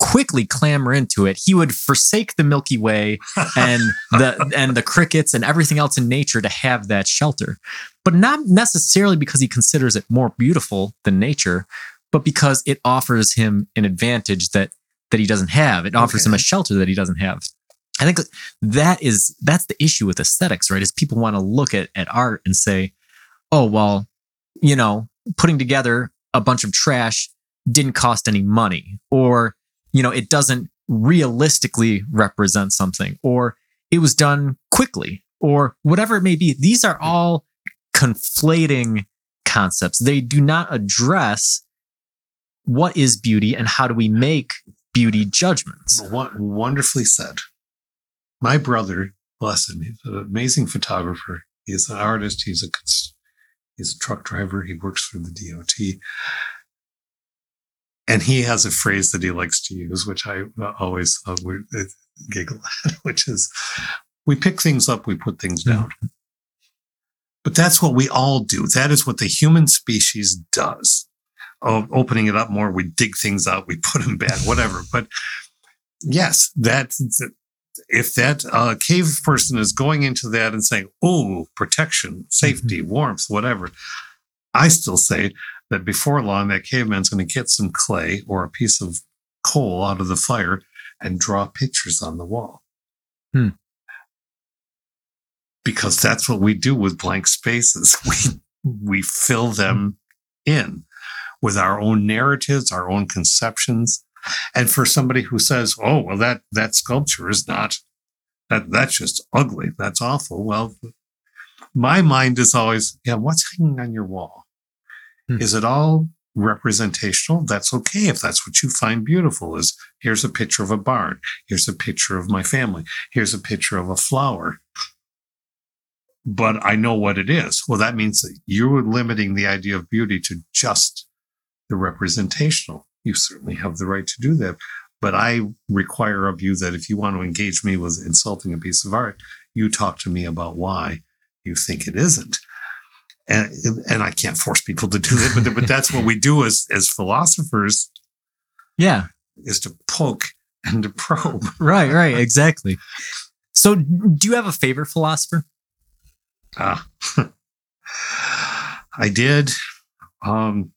quickly clamber into it. He would forsake the Milky Way and the and the crickets and everything else in nature to have that shelter. But not necessarily because he considers it more beautiful than nature, but because it offers him an advantage that that he doesn't have. It offers him a shelter that he doesn't have. I think that is that's the issue with aesthetics, right? Is people want to look at at art and say, "Oh, well, you know, putting together a bunch of trash didn't cost any money," or you know, it doesn't realistically represent something, or it was done quickly, or whatever it may be. These are all conflating concepts. They do not address what is beauty and how do we make beauty judgments. Won- wonderfully said. My brother, bless him, he's an amazing photographer. He's an artist. He's a he's a truck driver. He works for the DOT, and he has a phrase that he likes to use, which I always uh, we- uh, giggle at, which is, "We pick things up, we put things down." But that's what we all do. That is what the human species does. Oh, opening it up more, we dig things out, we put them back, whatever. But yes, that if that uh, cave person is going into that and saying, "Oh, protection, safety, warmth, whatever," I still say that before long, that caveman's going to get some clay or a piece of coal out of the fire and draw pictures on the wall. Hmm. Because that's what we do with blank spaces. We we fill them in with our own narratives, our own conceptions. And for somebody who says, "Oh, well, that that sculpture is not that that's just ugly. That's awful." Well, my mind is always, "Yeah, what's hanging on your wall? Hmm. Is it all representational? That's okay if that's what you find beautiful. Is here's a picture of a barn. Here's a picture of my family. Here's a picture of a flower." But I know what it is. Well, that means that you're limiting the idea of beauty to just the representational. You certainly have the right to do that. But I require of you that if you want to engage me with insulting a piece of art, you talk to me about why you think it isn't. And, and I can't force people to do that, but, but that's what we do as, as philosophers Yeah, is to poke and to probe. right, right, exactly. So, do you have a favorite philosopher? Ah, I did. Um,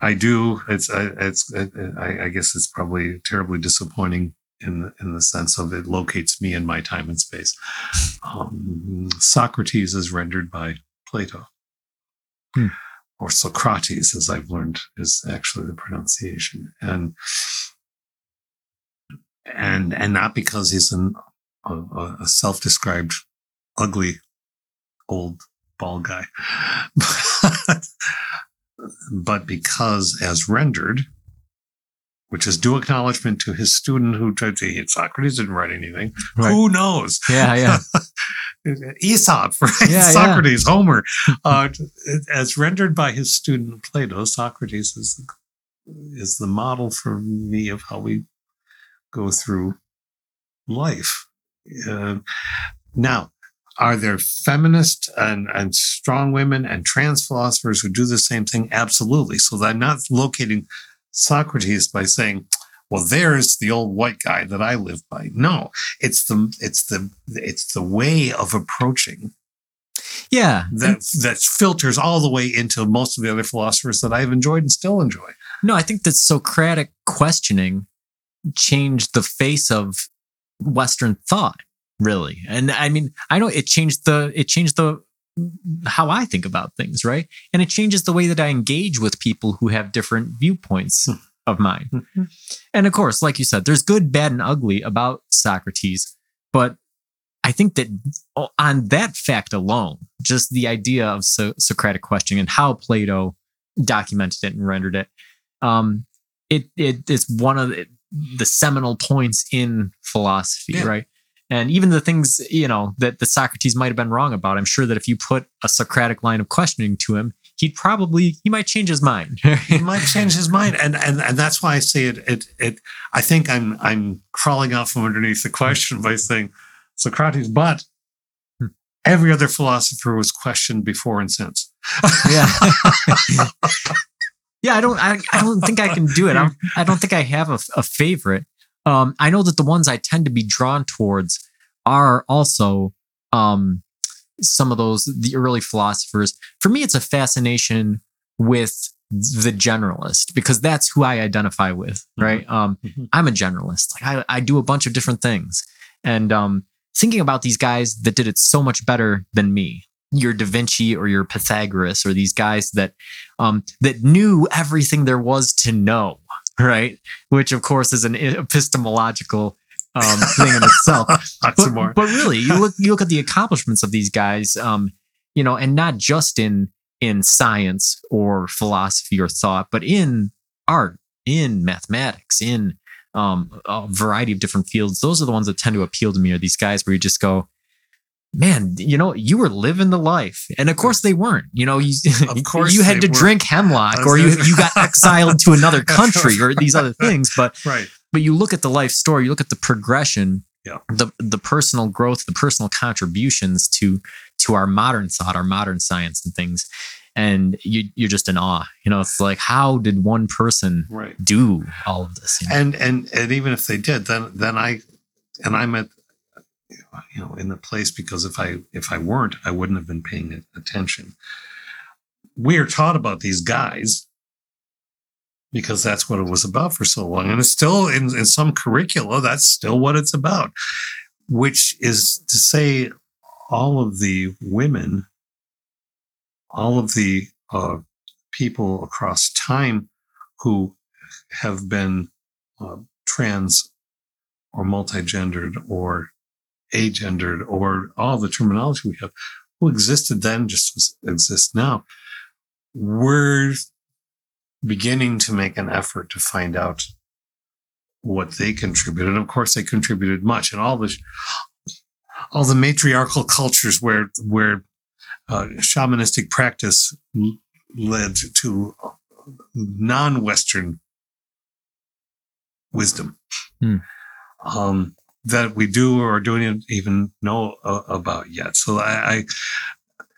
I do. It's. I it's. I, I guess it's probably terribly disappointing in the, in the sense of it locates me in my time and space. Um, Socrates is rendered by Plato, Hmm. or Socrates, as I've learned, is actually the pronunciation, and and and not because he's an, a, a self-described ugly old bald guy. but, but because as rendered, which is due acknowledgement to his student who tried to hit Socrates didn't write anything. Right. Who knows? Yeah, yeah. Aesop, right? Yeah, yeah. Socrates, Homer. Uh, as rendered by his student Plato, Socrates is, is the model for me of how we go through life. Uh, now, Are there feminist and, and strong women and trans philosophers who do the same thing? Absolutely. So I'm not locating Socrates by saying, well, there's the old white guy that I live by. No, it's the, it's the, it's the way of approaching Yeah. that, that filters all the way into most of the other philosophers that I've enjoyed and still enjoy. No, I think that Socratic questioning changed the face of Western thought, really. And I mean, I know it changed the it changed the how I think about things, right? And it changes the way that I engage with people who have different viewpoints Hmm. Of mine. And of course, like you said, there's good, bad, and ugly about Socrates, but I think that on that fact alone, just the idea of so- Socratic questioning and how Plato documented it and rendered it, um, it it is one of the, the seminal points in philosophy, Yeah. right? And even the things you know that the Socrates might have been wrong about, I'm sure that if you put a Socratic line of questioning to him, he'd probably he might change his mind. he might change his mind. And and and that's why i say it it it i think i'm i'm crawling out from underneath the question by saying socrates but Hmm. every other philosopher was questioned before and since. Yeah. Yeah i don't I, I don't think i can do it. I, don't- I don't think i have a, a favorite. Um i know that the ones i tend to be drawn towards are also um some of those the early philosophers. For me it's a fascination with the generalist because that's who i identify with right? Um Mhm. i'm a generalist. Like I, I do a bunch of different things. And um thinking about these guys that did it so much better than me your Da Vinci or your Pythagoras or these guys that um, that knew everything there was to know, right? Which of course is an epistemological um, thing in itself. But, but really, you look you look at the accomplishments of these guys, um, you know, and not just in in science or philosophy or thought, but in art, in mathematics, in um, a variety of different fields. Those are the ones that tend to appeal to me. Are these guys where you just go, man, you know, you were living the life, and of course they weren't. You know, you Of course you had to weren't. drink hemlock, or you, you got exiled to another country, or these other things. But right but you look at the life story, you look at the progression, Yeah. the the personal growth, the personal contributions to to our modern thought, our modern science and things, and you you're just in awe. You know, it's like how did one person right do all of this? You know? and and and even if they did then then i and i'm at you know in the place because if i if i weren't i wouldn't have been paying attention we are taught about these guys because that's what it was about for so long. And it's still in, in some curricula that's still what it's about which is to say all of the women all of the uh, people across time who have been uh, trans or multigendered or agendered or all the terminology we have who existed then just exist now we're beginning to make an effort to find out what they contributed and of course they contributed much and all the all the matriarchal cultures where where uh, shamanistic practice led to non-western wisdom Hmm. um, that we do or don't even know uh, about yet. So I, I,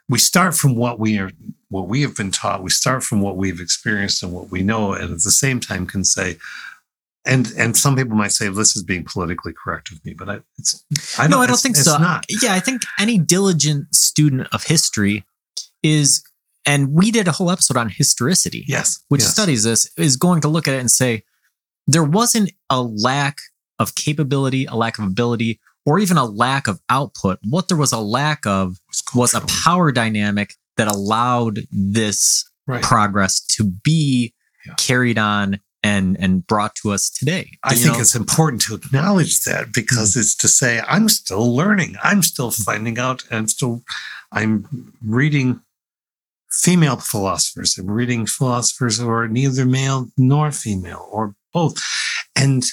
we start from what we are, what we have been taught. We start from what we've experienced and what we know, and at the same time can say, and and some people might say this is being politically correct of me, but I, it's I no, I don't think so. Not. Yeah, I think any diligent student of history is, and we did a whole episode on historicity. Yes, which yes. studies this, is going to look at it and say there wasn't a lack of capability, a lack of ability, or even a lack of output. What there was a lack of was a power dynamic that allowed this right. progress to be Yeah. carried on and and brought to us today. I You think know? it's important to acknowledge that because it's to say I'm still learning. I'm still finding out. and still I'm reading female philosophers. I'm reading philosophers who are neither male nor female or both. And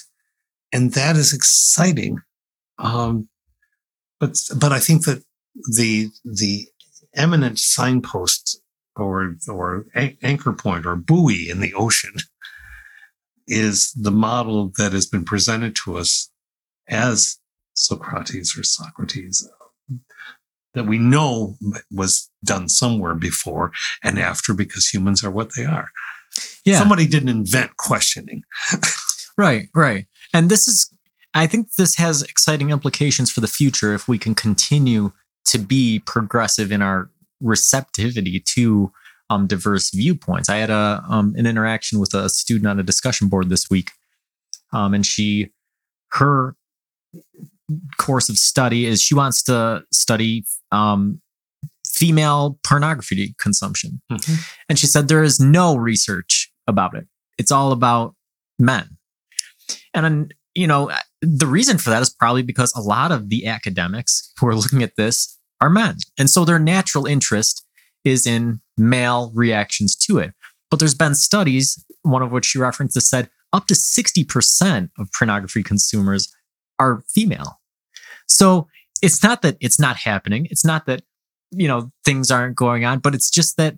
and that is exciting. Um but but I think that the the eminent signpost or or anchor point or buoy in the ocean is the model that has been presented to us as Socrates or Socrates. that we know was done somewhere before and after because humans are what they are. Yeah. Somebody didn't invent questioning. Right, right. And this is, I think this has exciting implications for the future if we can continue to be progressive in our receptivity to um, diverse viewpoints. I had a um, an interaction with a student on a discussion board this week, um, and she, her course of study is she wants to study um, female pornography consumption, Mhm. and she said there is no research about it. It's all about men, and you know the reason for that is probably because a lot of the academics who are looking at this are men, and so their natural interest is in male reactions to it. But there's been studies, one of which you referenced, that said up to 60% of pornography consumers are female. So it's not that it's not happening. It's not that, you know, things aren't going on, but it's just that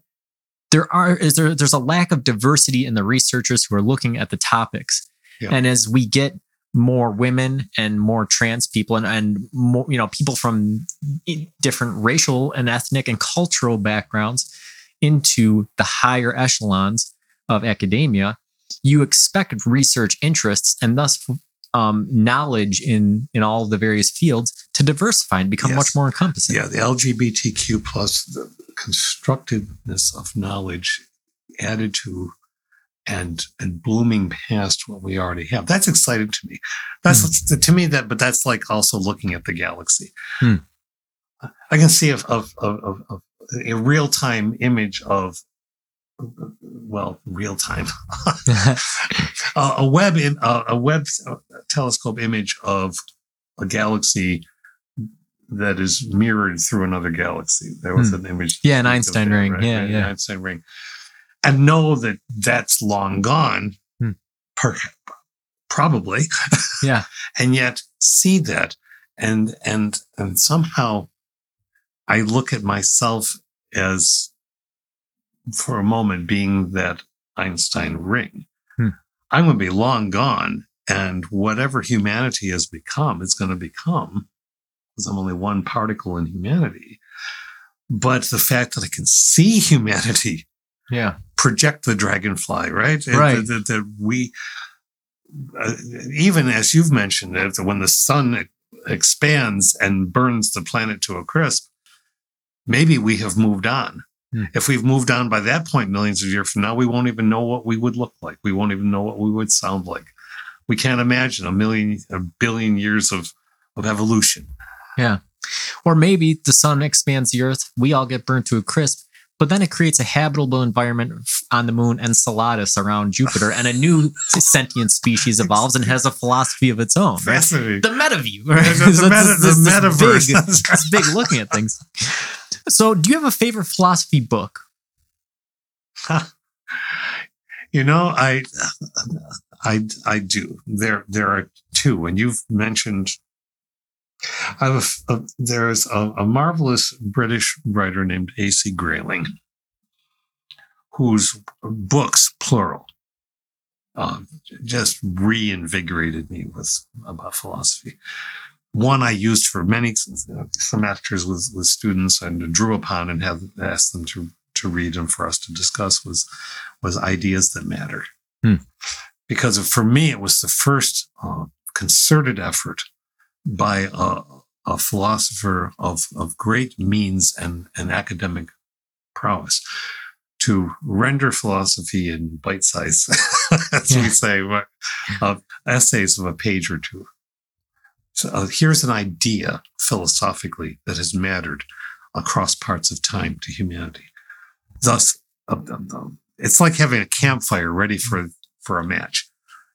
there are is there there's a lack of diversity in the researchers who are looking at the topics. Yeah. And as we get more women and more trans people and, and more, you know, people from different racial and ethnic and cultural backgrounds into the higher echelons of academia, you expect research interests and thus um, knowledge in in all the various fields to diversify and become Yes. much more encompassing. Yeah, the LGBTQ plus the constructiveness of knowledge added to and and blooming past what we already have. That's exciting to me. That's to me that, but that's like also looking at the galaxy. Hmm. I can see of of of, of, of a real time image of well, real time a, a web in a, a Webb telescope image of a galaxy that is mirrored through another galaxy. There was Hmm. an image. Yeah, an Einstein ring. right? Yeah, Right, yeah. an Einstein ring. And know that that's long gone, Hmm. per, probably, yeah. and yet see that, and and and somehow, I look at myself as, for a moment, being that Einstein ring. Hmm. I'm going to be long gone, and whatever humanity has become, it's going to become, because I'm only one particle in humanity. But the fact that I can see humanity Yeah. Project the dragonfly, right? Right. That, that- that we, uh, even as you've mentioned, that when the sun expands and burns the planet to a crisp, maybe we have moved on. Hmm. If we've moved on by that point, millions of years from now, we won't even know what we would look like. We won't even know what we would sound like. We can't imagine a million, a billion years of, of evolution. Yeah. Or maybe the sun expands the earth, we all get burnt to a crisp, but then it creates a habitable environment on the moon and Enceladus around Jupiter, and a new sentient species evolves and has a philosophy of its own. right? Fascinating. The meta view, right? The- meta- it's the metaverse. Big, That's big looking at things. So, do you have a favorite philosophy book? You know, I, I, I do. There, there are two, and you've mentioned. I have a, a- there's a, a marvelous British writer named A.C. Grayling, whose books, plural, uh, just reinvigorated me with about philosophy. One I used for many semesters with, with students and drew upon and have asked them to to read and for us to discuss was was ideas that matter. Hmm. Because for me, it was the first uh, concerted effort by a, a philosopher of, of great means and, and academic prowess to render philosophy in bite size, as Yeah. we say, of essays of a page or two. So uh, here's an idea philosophically that has mattered across parts of time to humanity. Thus, uh, um, it's like having a campfire ready for for a match.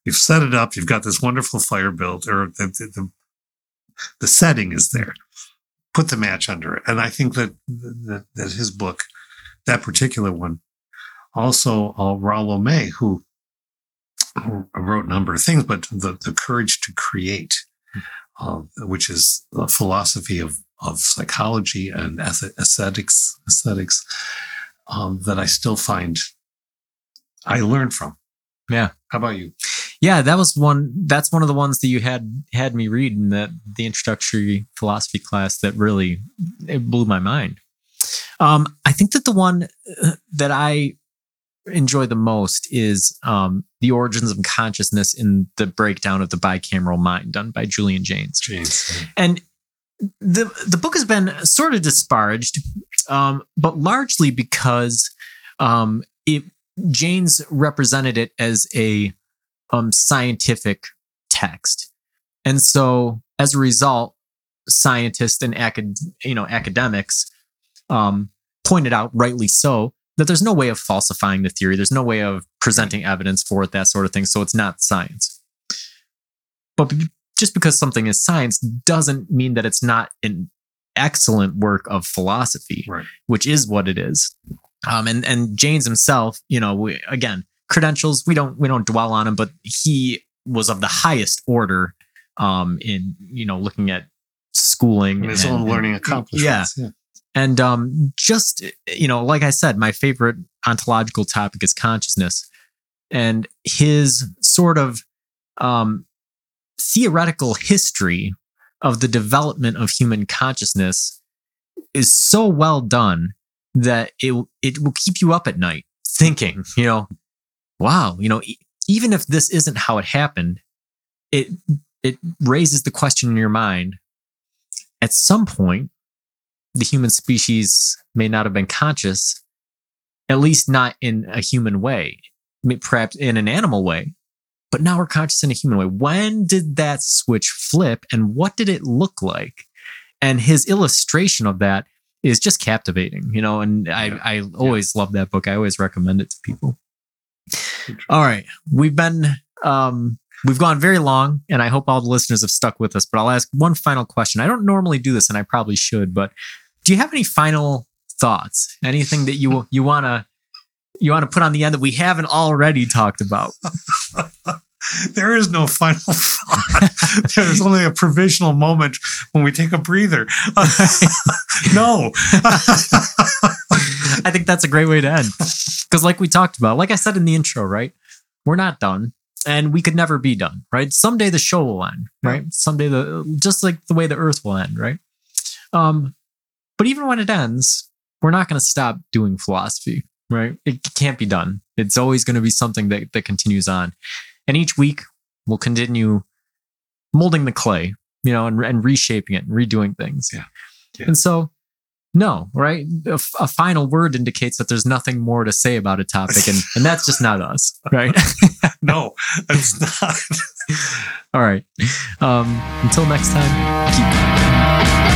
You've set it up. You've got this wonderful fire built, or the the, the, the setting is there. Put the match under it, and I think that that, that his book, that particular one, also uh, Rollo May, who wrote a number of things, but the the courage to create, uh, which is a philosophy of of psychology and aesthetics aesthetics um, that I still find I learn from. Yeah. How about you? Yeah, that was one. That's one of the ones that you had had me read in that the introductory philosophy class that really it blew my mind. Um, I think that the one uh, that I enjoy the most is um, the origins of consciousness in the breakdown of the bicameral mind done by Julian Jaynes. James. And the the book has been sort of disparaged, um, but largely because um, it Jaynes represented it as a um, scientific text, and so as a result, scientists and acad- you know academics um, pointed out, rightly so, that there's no way of falsifying the theory. There's no way of presenting evidence for it, that sort of thing. So it's not science. But just because something is science doesn't mean that it's not an excellent work of philosophy, Right. which is what it is. Um, and and Jaynes himself, you know, we, again, credentials we don't we don't dwell on him, but he was of the highest order um, in you know looking at schooling And his and- own and- learning accomplishments. Yeah. and um, just, you know, like I said, my favorite ontological topic is consciousness. And his sort of um, theoretical history of the development of human consciousness is so well done that it, it will keep you up at night thinking, you know, wow, you know, even if this isn't how it happened, it, it raises the question in your mind at some point, the human species may not have been conscious, at least not in a human way, perhaps in an animal way, but now we're conscious in a human way. When did that switch flip and what did it look like? And his illustration of that is just captivating, you know, and I, Yeah. I always love that book. I always recommend it to people. All right. We've been, um, we've gone very long and I hope all the listeners have stuck with us, but I'll ask one final question. I don't normally do this and I probably should, but do you have any final thoughts? Anything that you, you want to, you want to put on the end that we haven't already talked about? There is no final thought. There's only a provisional moment when we take a breather. no. I think that's a great way to end. Because, like we talked about, like I said in the intro, right? We're not done and we could never be done, right? Someday the show will end, right? Someday the, just like the way the earth will end, right? Um, but even when it ends, we're not going to stop doing philosophy, right? It can't be done. It's always going to be something that, that continues on. And each week we'll continue molding the clay, you know, and, and reshaping it and redoing things. Yeah. Yeah. And so, no, right? A, f- a final word indicates that there's nothing more to say about a topic, and, and that's just not us, right? No, it's not. All right. Um, until next time, keep.